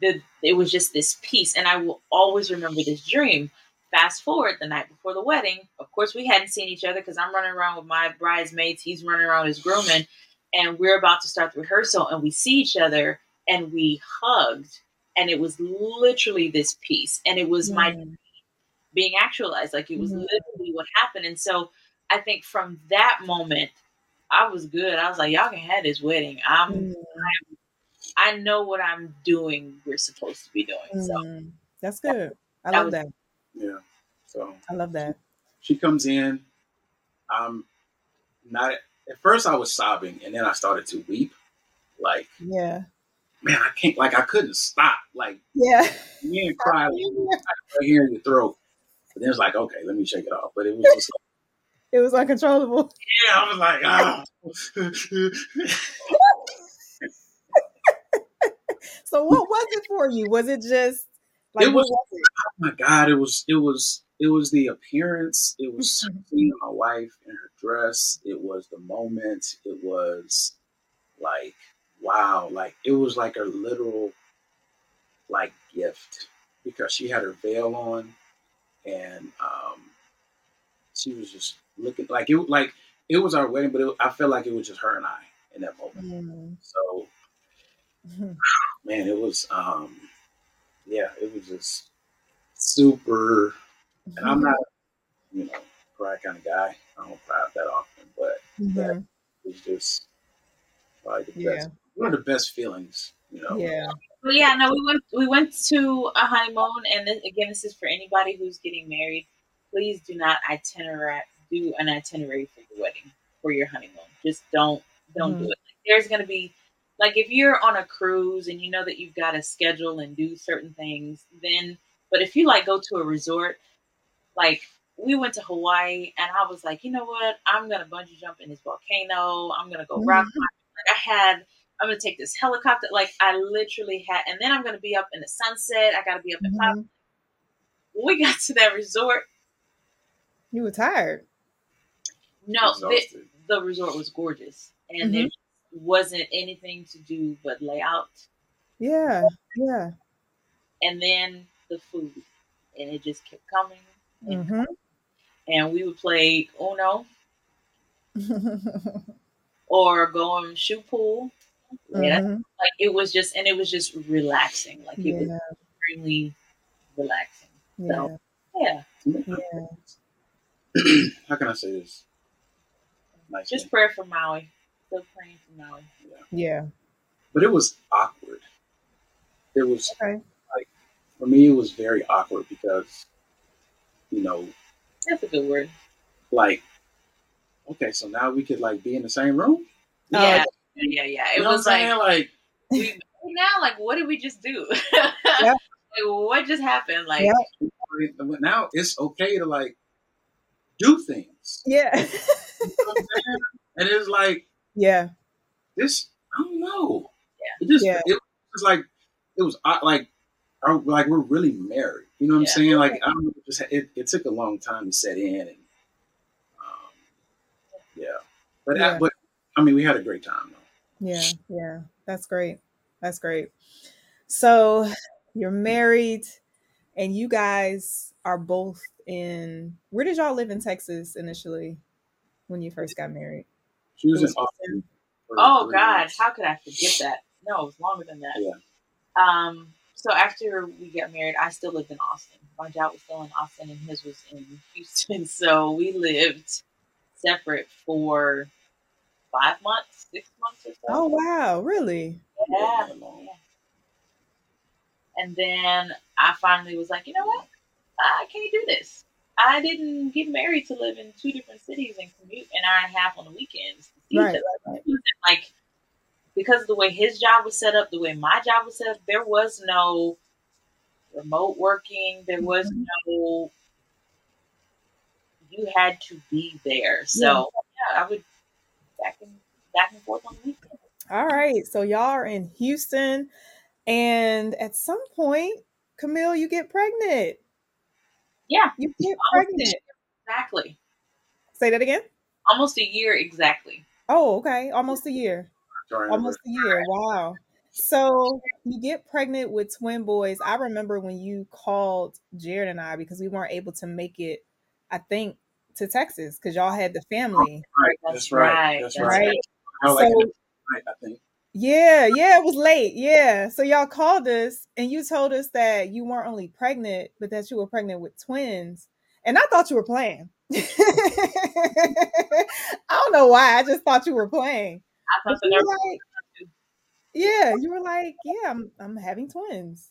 the it was just this peace, and I will always remember this dream. Fast forward the night before the wedding. Of course, we hadn't seen each other because I'm running around with my bridesmaids. He's running around with his grooming, and we're about to start the rehearsal, and we see each other, and we hugged, and it was literally this peace, and it was my Mhm. being actualized. Like it was Mhm. literally what happened. And so I think from that moment, I was good. I was like, y'all can have this wedding. I'm Mhm. I know what I'm doing we're supposed to be doing. So Mhm. That's good. I That love was- that. Yeah. So I love that. she comes in. I'm not at first I was sobbing and then I started to weep. Like, Yeah. man, I can't like I couldn't stop. Like Yeah. me and cry like, right here in your throat. But then it's like, okay, let me shake it off. But it was just like, It was uncontrollable. <laughs> yeah, I was like, ah. So what was it for you? Was it just like It was- was it? oh my god, it was it was it was the appearance. It was seeing my wife in her dress. It was the moment. It was like wow, like it was like a literal like gift because she had her veil on and um she was just looking like it like it was our wedding, but it, I felt like it was just her and I in that moment. Mm. So man, it was um yeah, it was just super and I'm not you know, cry kind of guy. I don't cry that often, but Mhm. it was just probably the Yeah. best one of the best feelings, you know. Yeah. but yeah, no, we went we went to a honeymoon and this, again this is for anybody who's getting married. Please do not itinerary do an itinerary for your wedding for your honeymoon. Just don't don't Mhm. do it. There's gonna be like if you're on a cruise and you know that you've got to schedule and do certain things, then but if you like go to a resort, like we went to Hawaii and I was like, you know what? I'm gonna bungee jump in this volcano. I'm gonna go rock Mhm. climbing. Like I had I'm gonna take this helicopter. Like I literally had, and then I'm gonna be up in the sunset. I gotta be up in Mhm. cloud. When we got to that resort, You were tired. No, the, the resort was gorgeous, and Mhm. there wasn't anything to do but lay out, Yeah. Yeah. and then the food, and it just kept coming. hmm And we would play Uno <laughs> or go on shoe pool. Yeah, Mhm. like it was just, and it was just relaxing. Like it was Yeah. extremely relaxing. Yeah. Yeah, Yeah. <clears throat> How can I say this? Nice. just man. prayer for Maui. Still praying for Maui. Yeah. but it was awkward. It was Okay. for me. It was very awkward because, you know, That's a good word. like, okay, so now we could like be in the same room. Oh, Yeah, yeah, yeah. It You know was what like like <laughs> we now, like, what did we just do? <laughs> Yep. Like, what just happened? Like, Yep. now it's okay to like do things. Yeah. <laughs> You know what and it's like yeah. this. I don't know. It just Yeah. it was like it was uh, like are, like we're really married. You know what I'm Yeah. saying? Like I don't know. It just it, it took a long time to set in and um, yeah. But Yeah. I, but I mean, we had a great time though. Yeah, yeah, that's great. That's great. So you're married, and you guys are both in. Where did y'all live in Texas initially when you first got married? She was It in was Austin. for oh three God, years. how could I forget that? No, it was longer than that. Yeah. Um. So after we got married, I still lived in Austin. My job was still in Austin, and his was in Houston. <laughs> So we lived separate for five months, six months or so. Oh wow, really? yeah. Yeah, yeah. And then I finally was like, you know what? I can't do this. I didn't get married to live in two different cities and commute an hour and a half on the weekends. Right, right. Like, because of the way his job was set up, the way my job was set up, there was no remote working. There was Mhm. no, you had to be there. So, yeah, I would back and, back and forth on the weekend. All right, so y'all are in Houston, and at some point, Camille, you get pregnant. Yeah. You get Almost pregnant. year Exactly. Say that again. Almost a year exactly. Oh, okay, almost a year. Sorry, Almost a year. Wow. So you get pregnant with twin boys. I remember when you called Jared and I because we weren't able to make it, I think, to Texas because y'all had the family. Right. That's That's right. right, That's that's right. Right. So I think. Yeah, yeah, it was late. Yeah. So y'all called us and you told us that you weren't only pregnant, but that you were pregnant with twins. And I thought you were playing. <laughs> I don't know why. I just thought you were playing. I thought you were like, yeah, you were like, yeah, I'm I'm having twins.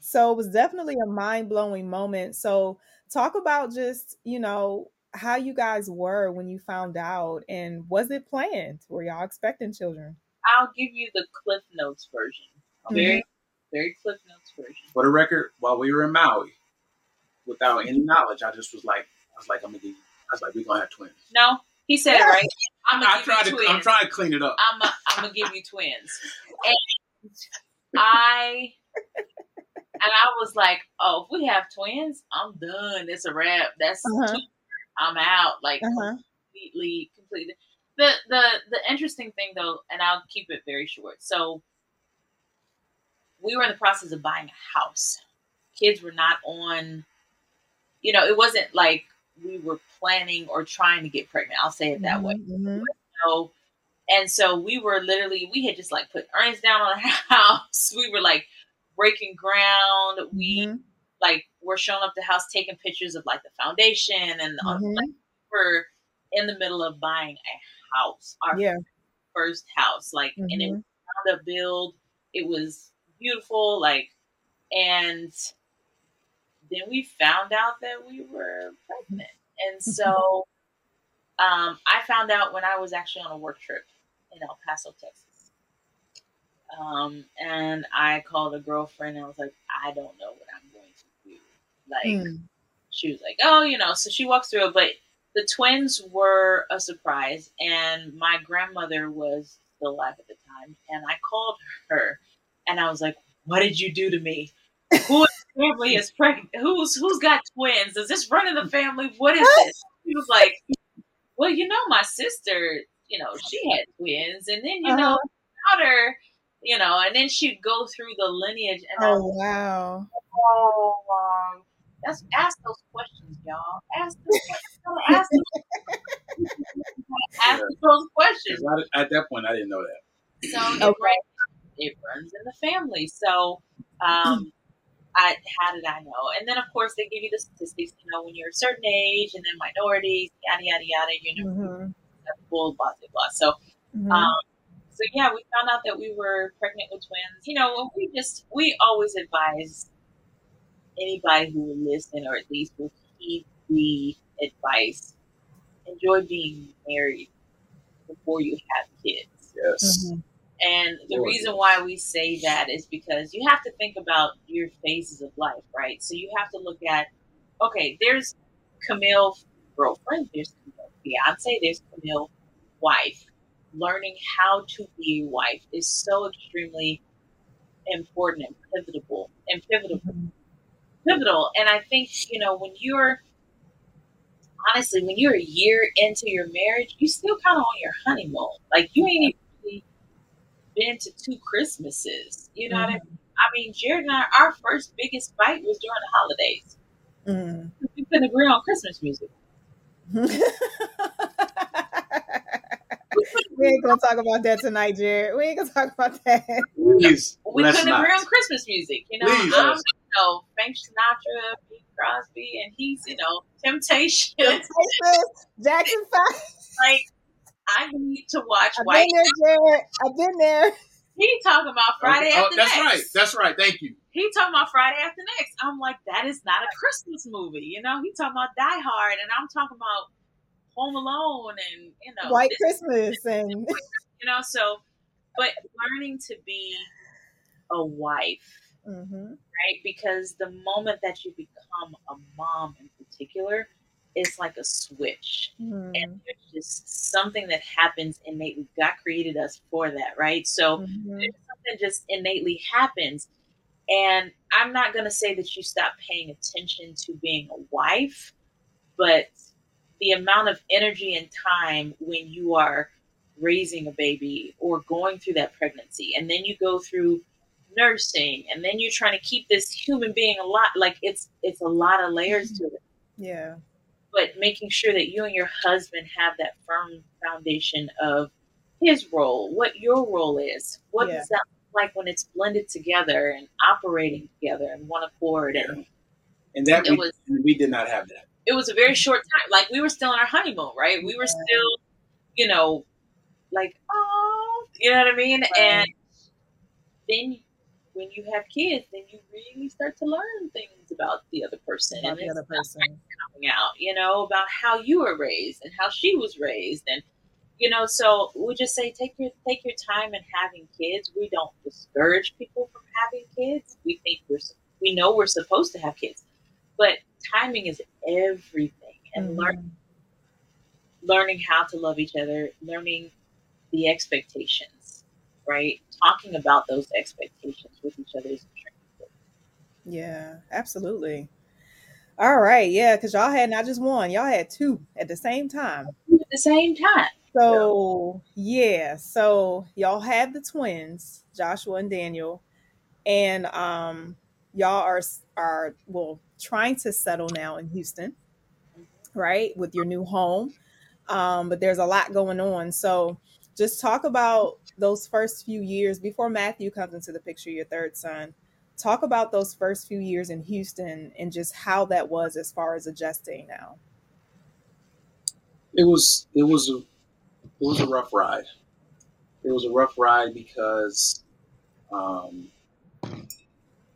So it was definitely a mind-blowing moment. So talk about just, you know, how you guys were when you found out and was it planned? Were y'all expecting children? I'll give you the Cliff Notes version. Very, very Cliff Notes version. For the record, while we were in Maui, without any knowledge, I just was like, I was like, I'm gonna give. I was like, we're gonna have twins. No, he said it right. I'm gonna I give tried you to. twins. I'm trying to clean it up. I'm a, I'm gonna give you twins. And I and I was like, oh, if we have twins, I'm done. It's a wrap. That's Uh-huh. I'm out. Like Uh-huh. completely, completely. The the the interesting thing though, and I'll keep it very short. So we were in the process of buying a house. Kids were not on. You know, it wasn't like we were planning or trying to get pregnant. I'll say it that way. Mhm. So, and so we were literally, we had just like put earnings down on the <laughs> house. We were like breaking ground. We Mhm. like were showing up the house, taking pictures of like the foundation, and Mhm. like, we're in the middle of buying a house, our Yeah. first house. Like, and it was Mhm. ground build. It was beautiful. Like, and then we found out that we were pregnant, and so um, I found out when I was actually on a work trip in El Paso, Texas. Um, and I called a girlfriend and I was like, I don't know what I'm going to do. Like, Mm. she was like, oh, you know, so she walks through it. But the twins were a surprise, and my grandmother was still alive at the time, and I called her, and I was like, "What did you do to me? Who family is pregnant? Who's who's got twins? Is this run in the family? What is this?" He was like, "Well, you know, my sister, you know, she had twins, and then you know, Uh-huh. daughter." You know, and then she'd go through the lineage, and I Oh wow. Oh, that's ask those questions, y'all. Ask <laughs> those questions. Ask, those- ask those questions. 'Cause I- at that point, I didn't know that. So <laughs> it, Okay. runs, it runs in the family. So, um, I how did I know? And then of course they give you the statistics. You know, when you're a certain age, and then minorities, yada yada yada. You know, Mm-hmm. blah blah blah blah. So Mm-hmm. um, so yeah, we found out that we were pregnant with twins. You know, we just we always advise anybody who will listen or at least will heed the advice. Enjoy being married before you have kids. Yes. Mm-hmm. And the reason why we say that is because you have to think about your phases of life, right? So you have to look at, okay, there's Camille girlfriend, there's Camille fiance, there's Camille wife. Learning how to be a wife is so extremely important and pivotal and pivotal pivotal. And I think, you know, when you're honestly, when you're a year into your marriage, you still kind of on your honeymoon. Like you ain't even really been to two Christmases. You know what I mean? I mean, Jared and I, our first biggest fight was during the holidays. Mm-hmm. <laughs> We couldn't agree on Christmas music. <laughs> we ain't gonna talk about that tonight, Jared. We ain't gonna talk about that. Please, We let's couldn't not. agree on Christmas music. You know, Please. I'm, you know, Frank Sinatra, Bing Crosby, and he's, you know, Temptation. Jackson Five. like, I need to watch I've White. been there, Jared. I've been there. He talking about Friday Okay. Oh, after that's next. right. That's right. Thank you. he talking about Friday after next. I'm like, that is not a Christmas movie. You know, he talking about Die Hard, and I'm talking about Home Alone, and you know, White Christmas and you know. So, but learning to be a wife, Mhm. Right? Because the moment that you become a mom, in particular, it's like a switch. Mhm. And there's just something that happens innately. God created us for that, right? So Mhm. something just innately happens. And I'm not going to say that you stop paying attention to being a wife, but the amount of energy and time when you are raising a baby or going through that pregnancy, and then you go through nursing, and then you're trying to keep this human being alive. Like it's it's a lot of layers to it Yeah. but making sure that you and your husband have that firm foundation of his role, what your role is, what Yeah. does that look like when it's blended together and operating together in one accord. And And that It we, was- we did not have that. it was a very short time. Like we were still in our honeymoon, right? We were Yeah. still, you know, like oh, you know what I mean. Right. And then when you have kids, then you really start to learn things about the other person About the other person. coming out, you know, about how you were raised and how she was raised and you know, so we just say take your take your time in having kids. We don't discourage people from having kids. We think we're we know we're supposed to have kids. But timing is everything and learn, Mhm. learning how to love each other, learning the expectations, right? Talking about those expectations with each other is. Yeah, absolutely. All right, yeah, because y'all had not just one, y'all had two at the same time. At the same time, So yeah, so y'all had the twins, Joshua and Daniel, and um, y'all are are well trying to settle now in Houston, right, with your new home. Um, but there's a lot going on. So just talk about those first few years before Matthew comes into the picture, your third son. Talk about those first few years in Houston and just how that was as far as adjusting now. It was it was a it was a rough ride. It was a rough ride because, um,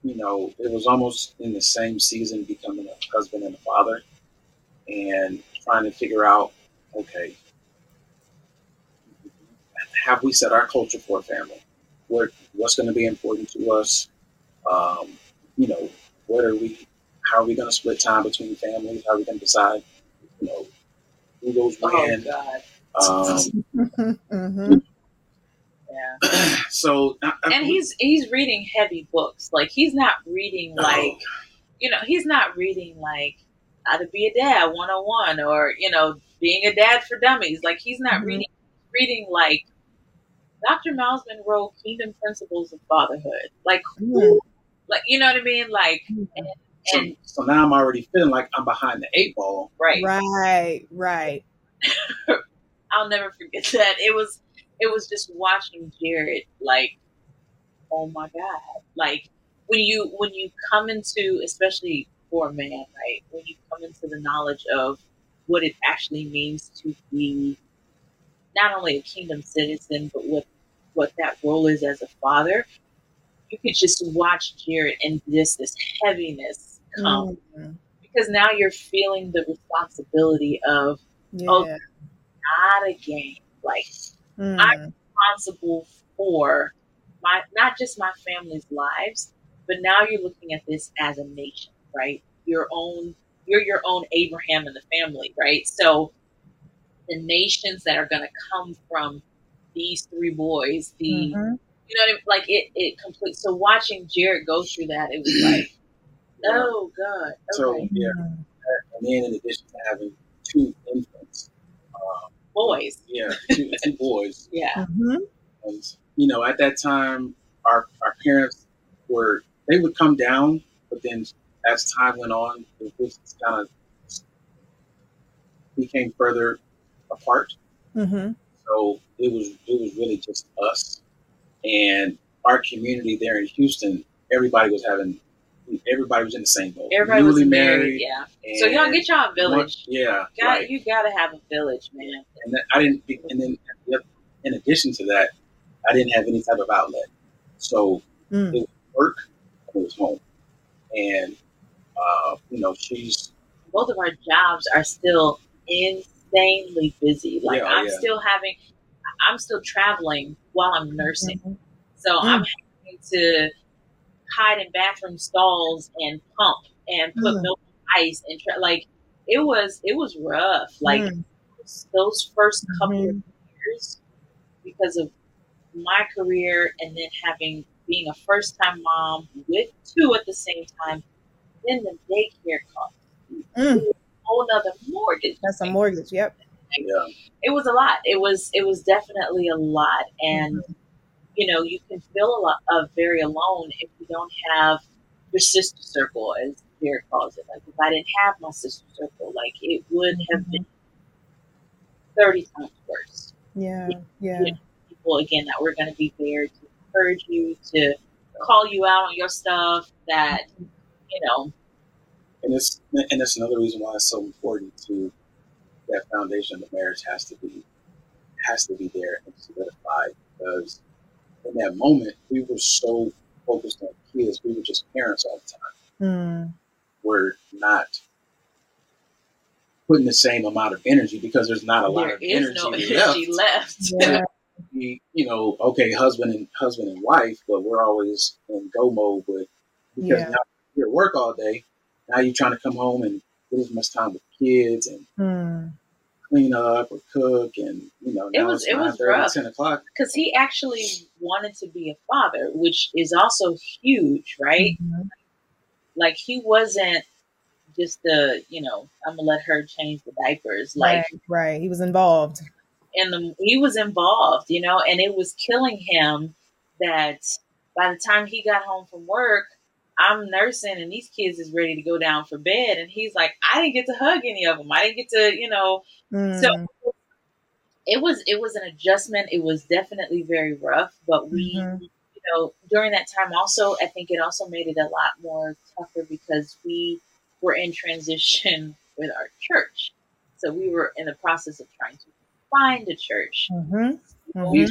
you know, it was almost in the same season becoming a husband and a father, and trying to figure out, okay, have we set our culture for a family? What what's going to be important to us? Um, you know, what are we? How are we going to split time between families? How are we going to decide? You know, who goes oh when? God, Um, <laughs> hmm Yeah. <clears throat> so I, I- and he's he's reading heavy books. Like he's not reading Oh, like you know, he's not reading like how to be a dad 101 or, you know, being a dad for dummies. Like he's not Mhm. reading reading like Dr. Myles Munroe Kingdom Principles of Fatherhood. Like who hmm. like you know what I mean? Like hmm. so, and so now I'm already feeling like I'm behind the eight ball. right. Right, right. <laughs> I'll never forget that. It was it was just watching Jarryd like oh my god. Like when you when you come into especially for a man, right? When you come into the knowledge of what it actually means to be not only a kingdom citizen, but what what that role is as a father, you could just watch Jarryd and just this heaviness come Mhm. because now you're feeling the responsibility of Yeah. Oh, not a game. Like Mm. I'm responsible for my not just my family's lives, but now you're looking at this as a nation, right? Your own you're your own Abraham and the family, right? So the nations that are gonna come from these three boys, the Mhm. you know what I mean? Like it it complete so watching Jarryd go through that, it was like, <clears throat> oh god. So yeah, and then in addition to having two infants, um, Boys. yeah, two, two <laughs> boys, Yeah. Mhm. and you know at that time our our parents were they would come down, but then as time went on, it just kind of became further apart. Mhm. So it was it was really just us and our community there in Houston. Everybody was having everybody was in the same boat. Everybody was Newly married, yeah. So y'all and get y'all a one- village. yeah, Got right. you gotta have a village, man. and then I didn't. And then in addition to that, I didn't have any type of outlet. So Mm. it was work it was home, and uh, you know she's Both of our jobs are still insanely busy. Like Yeah, I'm yeah. still having I'm still traveling while I'm nursing. Mhm. So Mm. I'm having to hide in bathroom stalls and pump and put Mm. milk in ice and tra- like it was it was rough. Like Mm. those first couple of Mhm. years because of my career and then having being a first time mom with two at the same time, then the daycare cost Mm. a whole nother mortgage. That's a mortgage. Yep. yeah, It was a lot. It was it was definitely a lot. And Mm-hmm. you know, you can feel a lot of very alone if you don't have your sister circle as Jared calls it. Like if I didn't have my sister circle, like it would have been thirty times worse. Yeah. Yeah. Yeah. people again that were going to be there to encourage you to call you out on your stuff that you know and it's and that's another reason why it's so important to that foundation of marriage has to be has to be there and solidified because in that moment we were so focused on kids, we were just parents all the time. Mm. We're not putting the same amount of energy because there's not a lot there of is energy, no left. energy left, Yeah. We, you know, okay, husband and husband and wife, but we're always in go mode with because Yeah. now you're at work all day. Now you're trying to come home and get as much time with kids and Mm. clean up or cook and you know It was- it was 9:30, rough. 10 o'clock because he actually wanted to be a father which is also huge right Mhm. like he wasn't just the you know i'm gonna let her change the diapers like right. Right. He was involved. and the, he was involved, you know, and it was killing him that by the time he got home from work, I'm nursing and these kids is ready to go down for bed. And he's like, I didn't get to hug any of them. I didn't get to, you know, Mm. so it was, it was an adjustment. It was definitely very rough, but we, Mhm. you know, during that time also, I think it also made it a lot more tougher because we were in transition <laughs> with our church. So we were in the process of trying to find a church. Mhm. Mhm. we're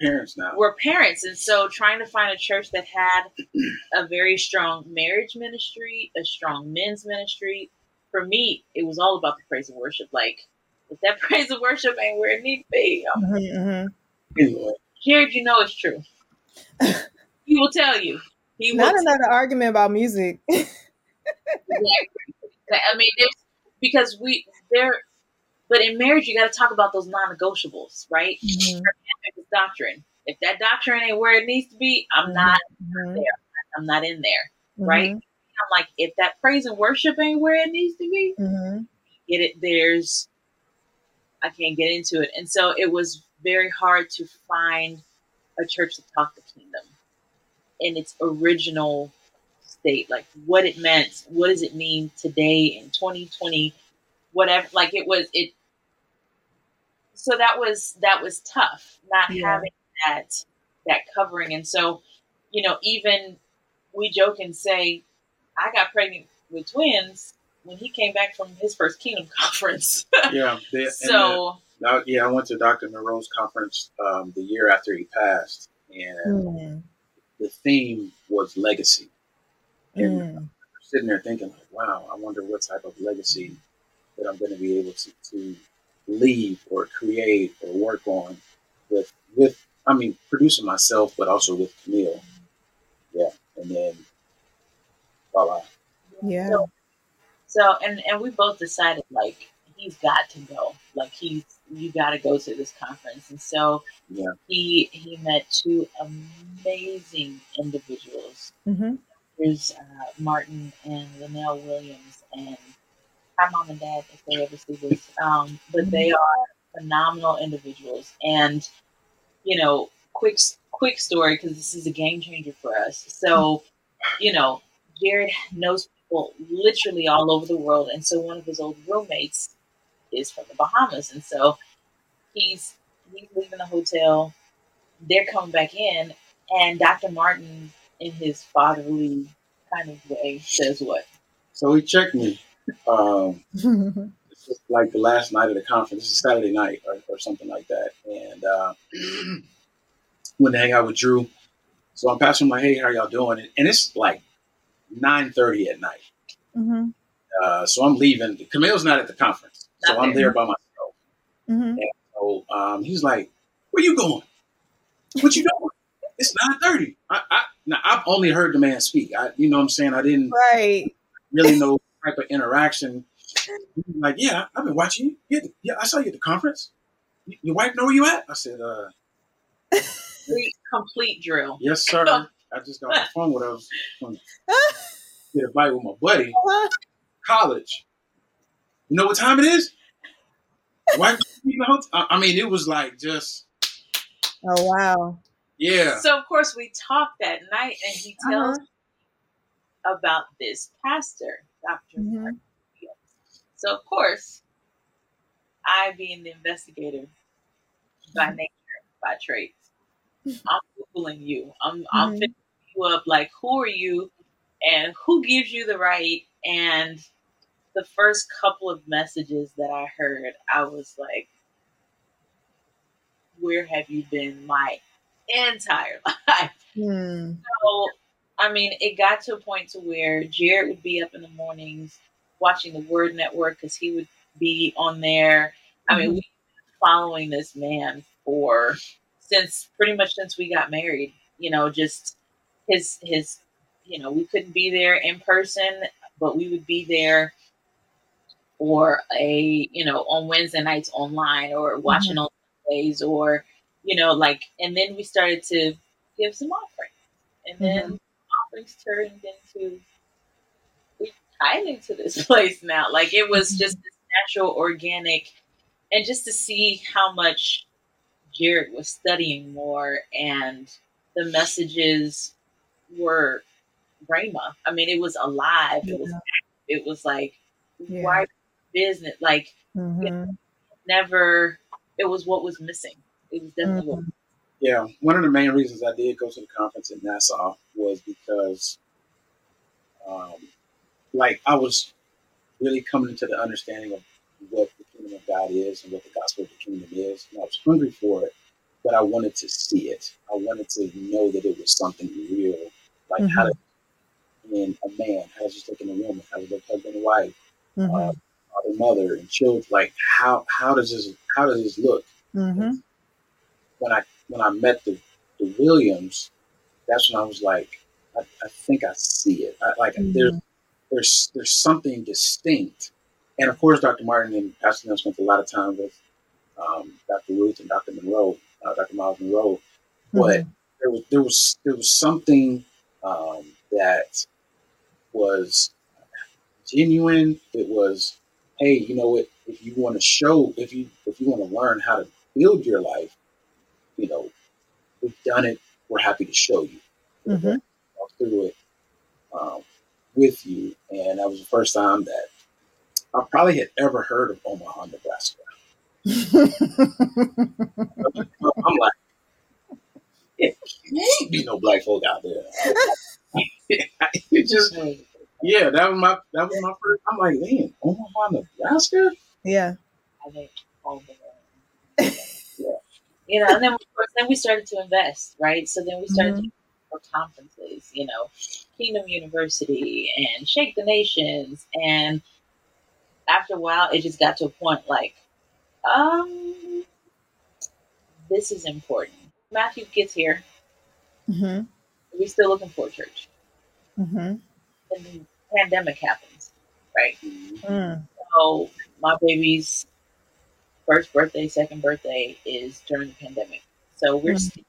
parents now We're parents, and so trying to find a church that had <clears throat> a very strong marriage ministry, a strong men's ministry. For me, it was all about the praise and worship. Like, if that <laughs> praise and worship ain't where it needs to be, um, Mhm. Mhm. Jarryd, you know it's true. <laughs> he will tell you. He will Not another argument about music. <laughs> Exactly. I mean, because we there, but in marriage you got to talk about those non-negotiables, right? Mhm. Doctrine. if that doctrine ain't where it needs to be, I'm not Mhm. there. I'm not in there, right? Mhm. I'm like, if that praise and worship ain't where it needs to be, Mhm. get it. There's, I can't get into it, and so it was very hard to find a church that taught the kingdom in its original state, like what it meant. What does it mean today in 2020? Whatever, like it was it. So that was that was tough, not Yeah. having that that covering, and so you know, even we joke and say, I got pregnant with twins when he came back from his first Kingdom <laughs> conference. Yeah. <laughs> the- and so the- now, yeah, I went to Dr. Munroe's conference um, the year after he passed, and Mm. the theme was legacy. And Mm. I'm sitting there thinking, like, wow, I wonder what type of legacy that I'm going to be able to, to leave or create or work on with with I mean producing myself, but also with Camille. Yeah, and then voila. Yeah. So, so and and we both decided like he's got to go. Like he's you got to go to this conference. And so Yeah. he he met two amazing individuals. Mhm. There's uh, Martin and Linnell Williams and hi mom and dad if they ever see this. Um, but they are phenomenal individuals and you know quick quick story because this is a game changer for us. So you know Jarryd knows people literally all over the world, and so one of his old roommates is from the Bahamas, and so he's he's leaving the hotel. They're coming back in, and Dr. Martin, in his fatherly kind of way, says what? So he checked me. Um, <laughs> it's like the last night of the conference. This is Saturday night or, or something like that. And uh, <clears throat> went to hang out with Drew. So I'm passing my hey, how y'all doing? And it's like 9:30 at night. Mhm. Uh, so I'm leaving. Camille's not at the conference, so Not I'm there. there by myself. Mhm. So um, he's like, "Where you going? What you doing? It's 9:30." I, I now I've only heard the man speak. I, you know, what I'm saying I didn't Right. really no type of interaction. Like, yeah, I've been watching you. Yeah, yeah, I saw you at the conference. Your wife know where you at? I said, uh, Complete, complete drill. yes, sir. <laughs> I just got on the phone with her. I was gonna Get a bite with my buddy. College. You know what time it is? Wife, you know, I I mean, it was like just, Oh wow. yeah. So of course we talked that night, and he tells me about this pastor, Doctor. Mhm. Mark. So of course, I being the investigator by nature, by trade, <laughs> I'm googling you. I'm I'm picking you up like who are you, and who gives you the right? And the first couple of messages that I heard, I was like, "Where have you been my entire <laughs> life?" Hmm. So, I mean, it got to a point to where Jarryd would be up in the mornings watching the Word Network because he would be on there. I mean, Mhm. we've been following this man for since pretty much since we got married. You know, just his his. You know, we couldn't be there in person, but we would be there or a you know on Wednesday nights online or watching on Sundays or you know like and then we started to give some offerings and then offerings turned into we tithing into this <laughs> place now. Like it was just this natural organic and just to see how much Jarryd was studying more and the messages were Rhema. I mean it was alive. It was it was like Yeah. why business? Like Mhm. never it was what was missing. It was definitely what Yeah, one of the main reasons I did go to the conference in Nassau was because, um, like, I was really coming into the understanding of what the kingdom of God is and what the gospel of the kingdom is, and I was hungry for it, but I wanted to see it. I wanted to know that it was something real, like how does in a man, how does it look in a woman, how does it look husband and wife, Mhm. father, mother, and children, like how how does this how does this look? Mhm. when I when I met the, the Williams, that's when I was like, I, I think I see it. I, like Mhm. there's there's there's something distinct, and of course, Dr. Martin and Pastor Neil spent a lot of time with um, Dr. Ruth and Dr. Munroe, uh, Dr. Myles Munroe, but mm-hmm. there was there was there was something um, that was genuine. It was, hey, you know what? If you want to show, if you if you want to learn how to build your life, you know, we've done it. We're happy to show you. Mm-hmm. Through it um, with you, and that was the first time that I probably had ever heard of Omaha, Nebraska. <laughs> I'm like, it can't be no black folk out there. <laughs> it just, yeah, that was my that was my first. I'm like, man, Omaha, Nebraska. Yeah. I think yeah. <laughs> You know, and then then we started to invest, right? So then we started mm-hmm. to for conferences, you know, Kingdom University and Shake the Nations. And after a while, it just got to a point like, um, this is important. Matthew gets here. Mm-hmm. We're still looking for a church. Mm-hmm. And the pandemic happens, right? Mm. So my baby's first birthday, second birthday is during the pandemic. So we're mm. still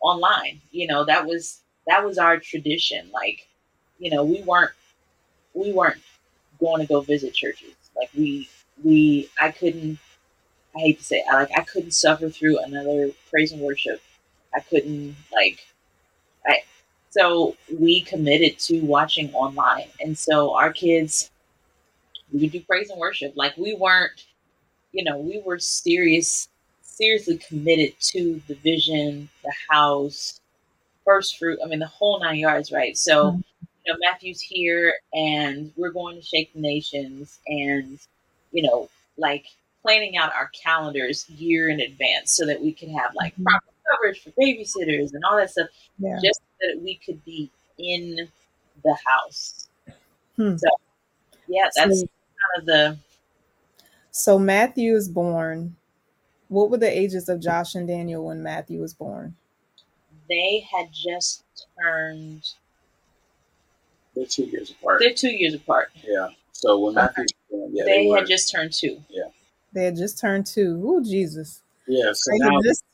online. You know, that was that was our tradition. Like, you know, we weren't we weren't going to go visit churches. Like we we I couldn't I hate to say it, I like I couldn't suffer through another praise and worship. I couldn't like I so we committed to watching online. And so our kids we would do praise and worship. Like we weren't, you know, we were serious seriously committed to the vision, the house, first fruit. I mean, the whole nine yards, right? So, mm-hmm. you know, Matthew's here, and we're going to shake the nations, and you know, like planning out our calendars year in advance so that we could have like mm-hmm. proper coverage for babysitters and all that stuff, yeah. just so that we could be in the house. Hmm. So, yeah, that's kind of the. So Matthew is born what were the ages of Josh and Daniel when Matthew was born? They had just turned. They're two years apart. They're two years apart. Yeah. So when Matthew, okay. yeah, they, they had just turned two. Yeah. They had just turned two. Oh Jesus. Yeah. So now, just,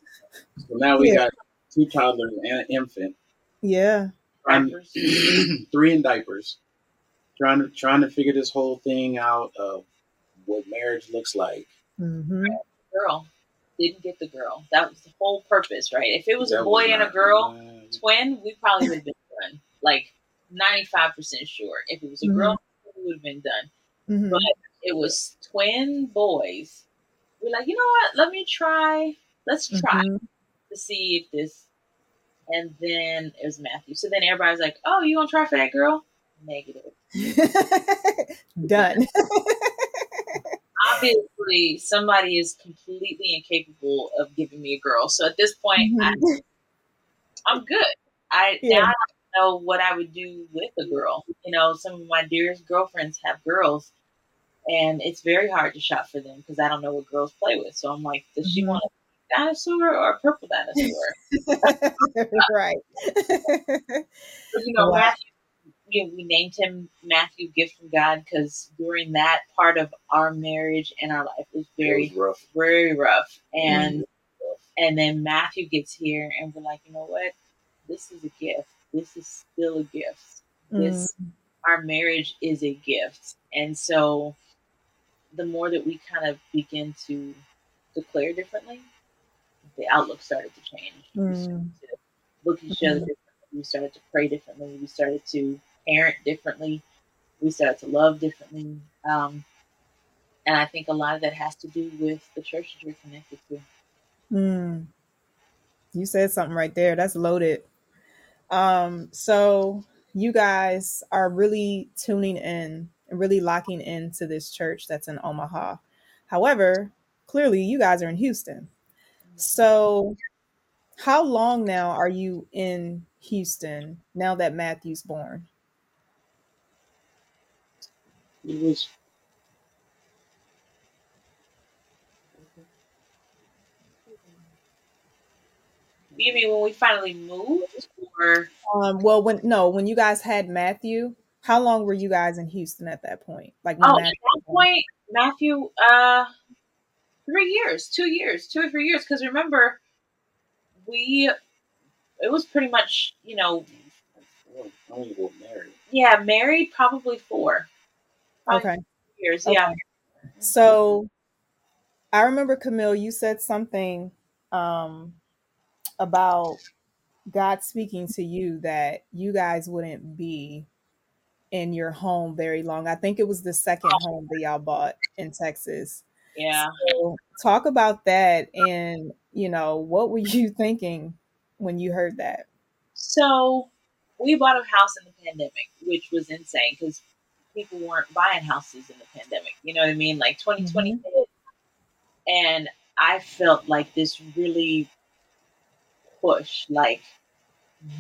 so now we yeah. got two toddlers and an infant. Yeah. <clears throat> three in diapers. Trying to trying to figure this whole thing out of what marriage looks like. Mm-hmm. Girl didn't get the girl. That was the whole purpose, right? If it was that a boy and a girl twin, we probably would have been done. Like ninety five percent sure. If it was a mm-hmm. girl, we would have been done. Mm-hmm. But it was twin boys. We're like, you know what? Let me try. Let's try mm-hmm. to see if this. And then it was Matthew. So then everybody's like, "Oh, you gonna try for that girl?" Negative. <laughs> Done. <laughs> obviously somebody is completely incapable of giving me a girl. So at this point, mm-hmm. I, am good. I yeah. now I know what I would do with a girl. You know, some of my dearest girlfriends have girls, and it's very hard to shop for them because I don't know what girls play with. So I'm like, does she mm-hmm. want a dinosaur or a purple dinosaur? <laughs> right. <laughs> you know, wow. Matthew you know, we named him Matthew Gift from God because during that part of our marriage and our life was very was rough. very rough. And mm-hmm. and then Matthew gets here and we're like, you know what? This is a gift. This is still a gift. This mm-hmm. our marriage is a gift. And so the more that we kind of begin to declare differently, the outlook started to change. Mm-hmm. We started mm. to look at each other mm-hmm. differently. We started to pray differently. We started to parent differently. We start to love differently. Um, and I think a lot of that has to do with the church that you're connected to. Mm. You said something right there. That's loaded. Um, so you guys are really tuning in and really locking into this church that's in Omaha. However, clearly you guys are in Houston. So how long now are you in Houston now that Matthew's born? It was You mean when we finally moved, or um, well, when no, when you guys had Matthew, how long were you guys in Houston at that point? Like, oh, Matthew at that point, Matthew, uh, three years, two years, two or three years. Because remember, we it was pretty much you know. Only go married. Yeah, married probably four. Okay. Years, Okay. yeah. So I remember Camille, you said something um, about God speaking to you that you guys wouldn't be in your home very long. I think it was the second home that y'all bought in Texas. Yeah. So talk about that and you know, what were you <laughs> thinking when you heard that? So we bought a house in the pandemic, which was insane because people weren't buying houses in the pandemic. You know what I mean? Like 2020 Mhm. hit, and I felt like this really push, like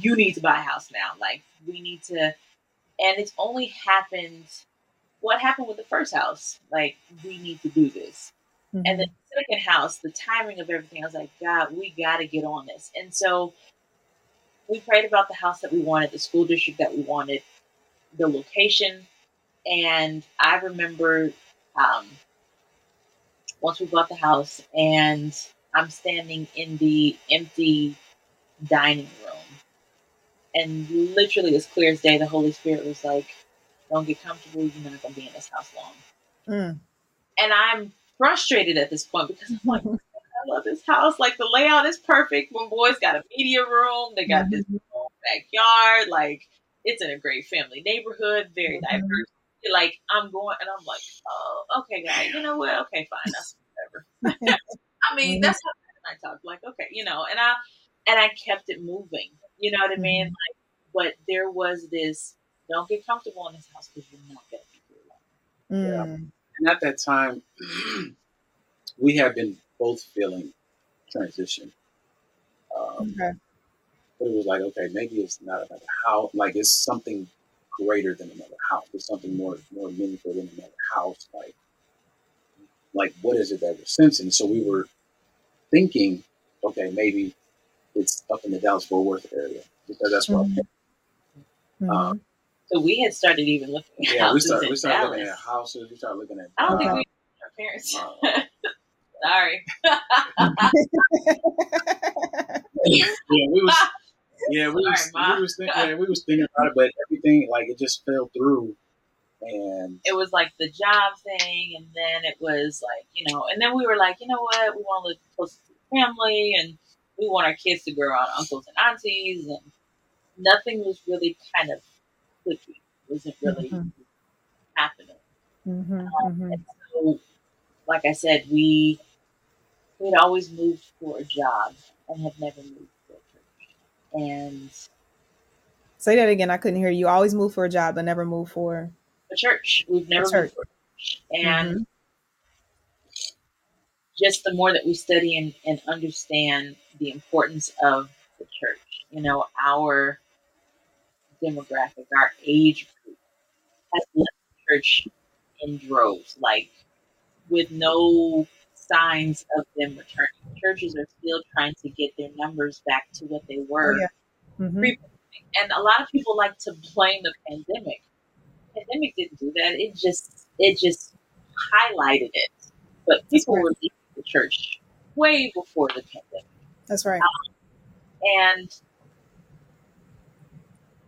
you need to buy a house now. Like we need to, and it's only happened. What happened with the first house? Like we need to do this. And Mhm. the second house, the timing of everything, I was like, God, we got to get on this. And so we prayed about the house that we wanted, the school district that we wanted, the location. And I remember um, once we bought the house, and I'm standing in the empty dining room. And literally, as clear as day, the Holy Spirit was like, Don't get comfortable. You're not going to be in this house long Mm. and I'm frustrated at this point because I'm like, I love this house. Like the layout is perfect. When boys got a media room, they got this Mhm. backyard. Like it's in a great family neighborhood, very Mhm. diverse. Like I'm going, and I'm like, oh, okay, guys, you know what? Okay, fine, that's <laughs> whatever. <laughs> I mean, Mhm. that's how I talk. Like, okay, you know, and I and I kept it moving. You know what I mean? Mhm. Like, but there was this. Don't get comfortable in this house because you're not gonna be here long. Mm. And at that time, <clears throat> we had been both feeling transition. Um, Okay. but it was like, okay, maybe it's not another how Like it's something greater than another house. It's something more more meaningful than another house. Like, like what is it that we're sensing? So we were thinking, okay, maybe it's up in the Dallas Fort Worth area because that's where. our Mhm. parents- Mhm. So we had started even looking at Yeah, we started. in We started Dallas. looking at houses. We started looking at. I don't think we our parents. Uh, <laughs> Sorry. <laughs> yeah, we was. Yeah, we was. Sorry, Ma. we was thinking. <laughs> Yeah, we was thinking about it, but everything like it just fell through, and it was like the job thing, and then it was like you know, and then we were like, you know what, we want to live close to family, and we want our kids to grow around uncles and aunties, and nothing was really kind of clicking. wasn't really Mhm. happening. Mhm. Mhm. And so, like I said, we we'd always moved for a job and have never moved for a church. And Say that again. I couldn't hear you. Always move for a job, but never move for. a church, we've never church. moved for a church. And Mhm. just the more that we study and, and understand the importance of the church, you know, our demographic, our age group has left church in droves, like with no signs of them returning. Churches are still trying to get their numbers back to what they were. yeah. Mhm. And a lot of people like to blame the pandemic. The pandemic didn't do that. It just it just highlighted it. But people right. were leaving the church way before the pandemic. That's right. And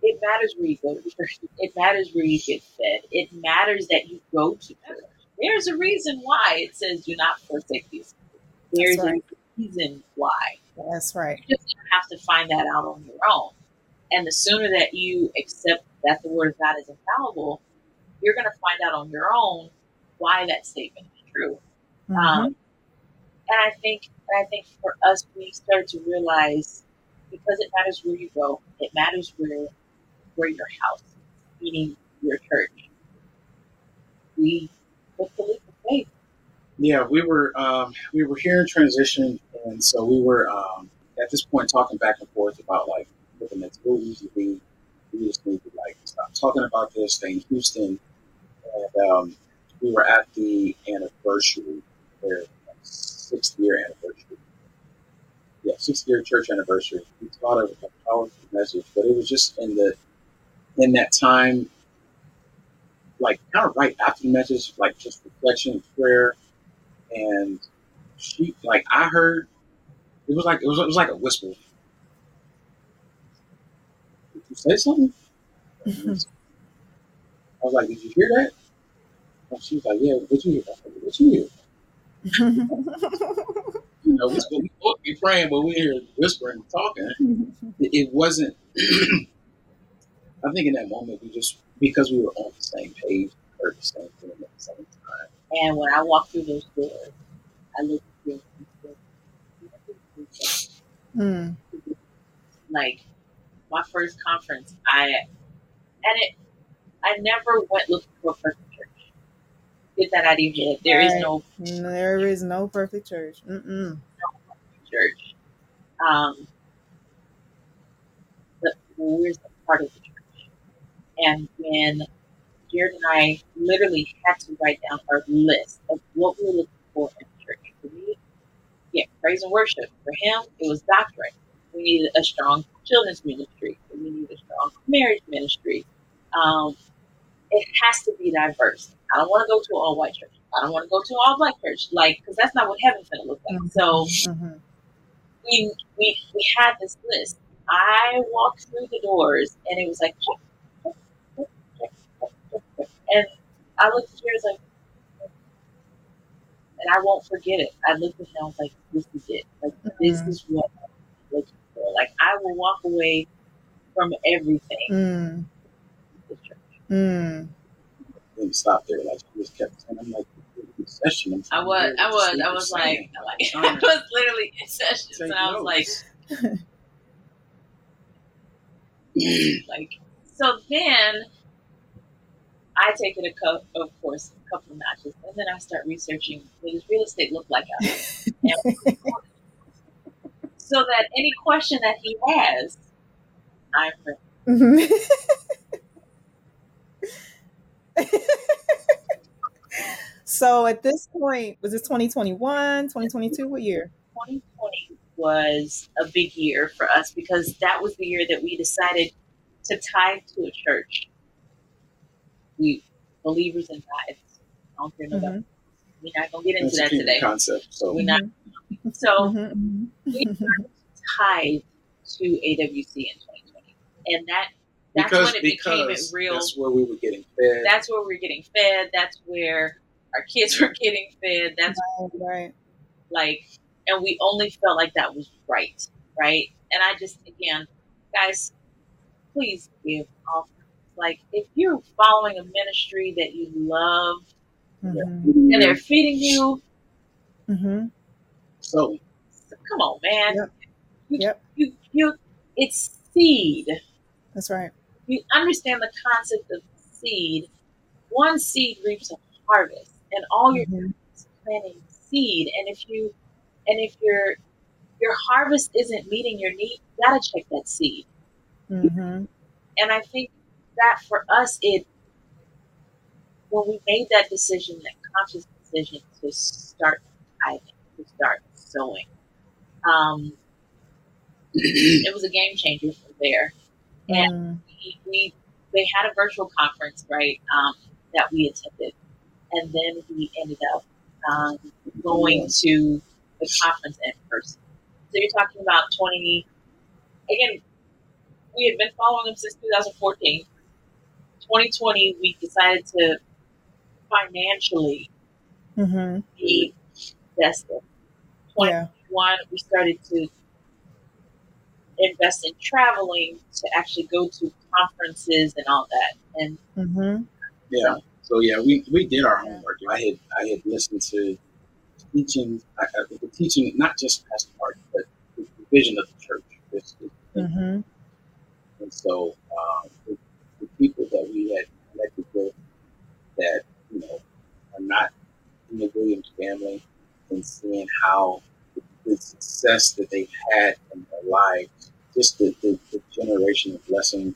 it matters where you go to church. It matters where you get fed. It matters that you go to church. There's a reason why it says do not forsake these. There's right. a reason why. That's right. You're just have to find that out on your own. And the sooner that you accept that the word of God is infallible, you're gonna find out on your own why that statement is true. Mhm. Um, and I think, and I think for us, we start to realize because it matters where you go, it matters where where your house, meaning your church. We yeah, we were um, we were here in transition, and so we were um, at this point talking back and forth about like looking at to be. We just need to like stop talking about this, in Houston, and um, we were at the anniversary, their sixth year anniversary. Yeah, sixth year church anniversary. We taught a, a powerful message, but it was just in the in that time, like kind of right after the message, like just reflection and prayer, and she like I heard it was like it was, it was like a whisper. Did you say something? Mm-hmm. I was like, did you hear that? And she was like, yeah, what you hear? What you hear? <laughs> you know, we supposed, we to be praying, but we're here whispering and talking. Mm-hmm. It, it wasn't. <clears throat> I think in that moment we just because we were on the same page, heard the same thing at the same time. And when I walked through those doors, I looked at you and said, Mm. like my first conference, I and it I never went looking for a perfect church. Get that out of your head. There is Right. no There is no perfect church. Mm-mm. church. Um, but we're part of the church. And when Jarryd and I literally had to write down our list of what we were looking for in church. For me, yeah, praise and worship. For him, it was doctrine. We needed a strong children's ministry. We needed a strong marriage ministry. Um, it has to be diverse. I don't want to go to an all white church. I don't want to go to an all black church, like because that's not what heaven's gonna look like. So Mhm. we we we had this list. I walked through the doors and it was like, check, check, check, check, check. And I looked at you and was like, and I won't forget it. I looked at him and I was like, this is it. Like this Mhm. is what I'm looking for. Like I will walk away from everything. Mm. with church. Mm. Didn't stop there. Like she just kept saying, I'm like, session. I'm I trying to was, I was, I was like, saying. <laughs> like I was literally in sessions, take and I was like, like <laughs> so then I take it a couple, of course, a couple of notches, and then I start researching what does real estate look like out there, <laughs> so that any question that he has, I'm mm-hmm. ready. <laughs> so at this point, was this 2021, 2022? What year? 2020 was a big year for us because that was the year that we decided to tie to a church. We believers in tithes. I don't care no Mhm. We're not gonna get into That's that today. concept. So We're not. So Mhm. we tied to AWC in 2020, and that that's because when it became it real. that's where we were getting fed. That's where we're getting fed. That's where our kids <laughs> were getting fed. That's right. like, and we only felt like that was right, right? And I just, again, guys, please give offerings. Like, if you're following a ministry that you love Mhm. and they're feeding you, Mhm. so come on, man. Yep. You, Yep. you, you, it's seed. That's right. You understand the concept of seed. One seed reaps a harvest, and all you're Mhm. is planting seed. And if you, and if your your harvest isn't meeting your need, you gotta check that seed. Mhm. And I think that for us, it when we made that decision, that conscious decision to start tithing, to start sowing, um, <clears throat> it was a game changer from there. And Mm. we, we they had a virtual conference, right, um, that we attended, and then we ended up um, going to the conference in person. So you're talking about 20. Again, we had been following them since 2014. 2020, we decided to financially Mhm. be invested. Yeah. we started to invest in traveling to actually go to conferences and all that. And Mhm. yeah, so yeah, we, we did our homework. I had I had listened to teaching, I, I, the teaching not just Pastor Martin, but the, the vision of the church. This, this, Mhm. And so um, the, the people that we had connected with that, you know, are not in the Williams family and seeing how the, the success that they've had in their lives, just the, the, the generation of blessing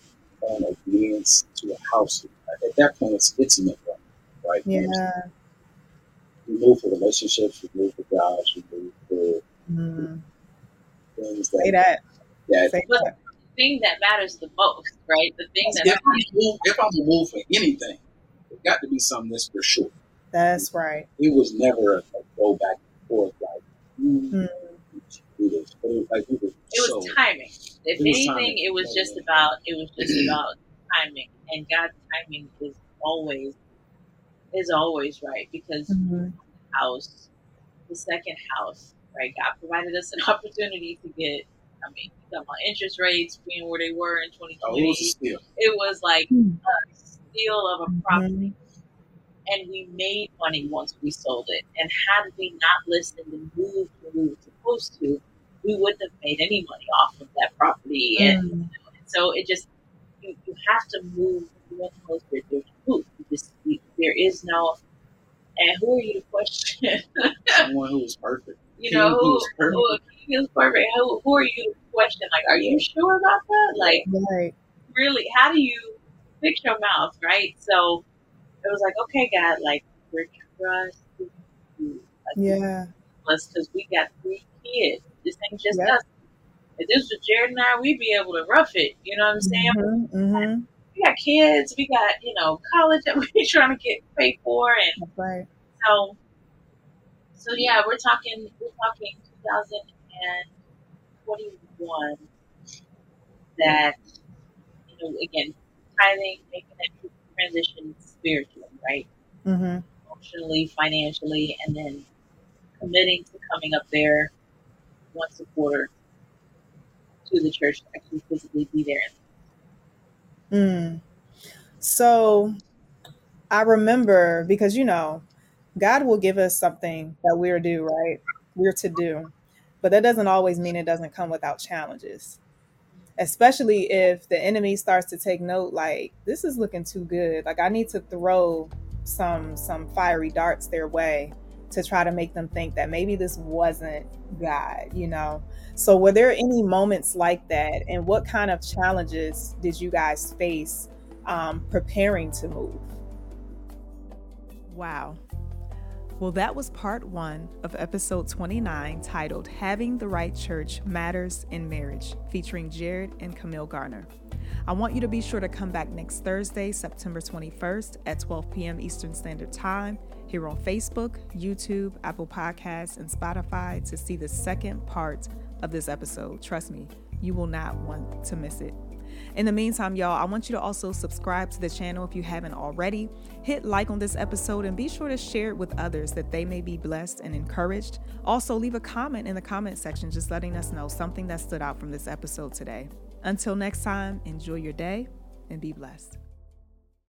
and obedience to a house. At that point, it's, it's in the right? Yeah. We move for relationships, we move for jobs, we move for Mm. things Say that, that. that Say that. The thing that matters the most, right? The thing if that I'm, move, if I'm gonna move for anything, it got to be something that's for sure. That's right. it was never a, a go back and forth like mm, Mm. do this. It was like we were it was so timing. If it anything, it was just about it was just about timing, and God's timing is always is always right because mm-hmm. house, the second house, right? God provided us an <laughs> opportunity to get. I mean, talking about interest rates being where they were in 2020. Oh, it, was it was like hmm. a steal of a property. And we made money once we sold it. And had we not listened and moved where we were supposed to, we wouldn't have made any money off of that property. Mm. And, you know, and, so it just you, you have to move. You to move. Just you, there is no. And who are you to question? <laughs> Someone who is perfect. You know who, who is perfect. Who, who, perfect. Who, who are you to question? Like, are you sure about that? Like, right. really? How do you fix your mouth? Right. So it was like, okay, God, like we're trusting you. Like, yeah. Us because we got three kids. This ain't just yep. us. If this was Jarryd and I, we'd be able to rough it. You know what I'm saying? Mm-hmm, mm-hmm. We got kids. We got you know college that <laughs> we're trying to get paid for, and That's right. So, so yeah, we're talking. We're talking 2021. That you know, again, tithing, making that transition spiritually, right? Mm-hmm. Emotionally, financially, and then committing to coming up there once a quarter to the church to actually physically be there. Mm. So I remember because you know, God will give us something that we're due, right? We're to do. But that doesn't always mean it doesn't come without challenges. Especially if the enemy starts to take note like this is looking too good. Like i need to throw some some fiery darts their way to try to make them think that maybe this wasn't god you know? So were there any moments like that? And what kind of challenges did you guys face um, preparing to move? Wow well, that was part one of episode 29 titled Having the Right Church Matters in Marriage, featuring Jarryd and Camille Garner. I want you to be sure to come back next Thursday, September 21st at 12 p.m. Eastern Standard Time here on Facebook, YouTube, Apple Podcasts, and Spotify to see the second part of this episode. Trust me, you will not want to miss it. In the meantime, y'all, I want you to also subscribe to the channel if you haven't already. Hit like on this episode and be sure to share it with others that they may be blessed and encouraged. Also, leave a comment in the comment section just letting us know something that stood out from this episode today. Until next time, enjoy your day and be blessed.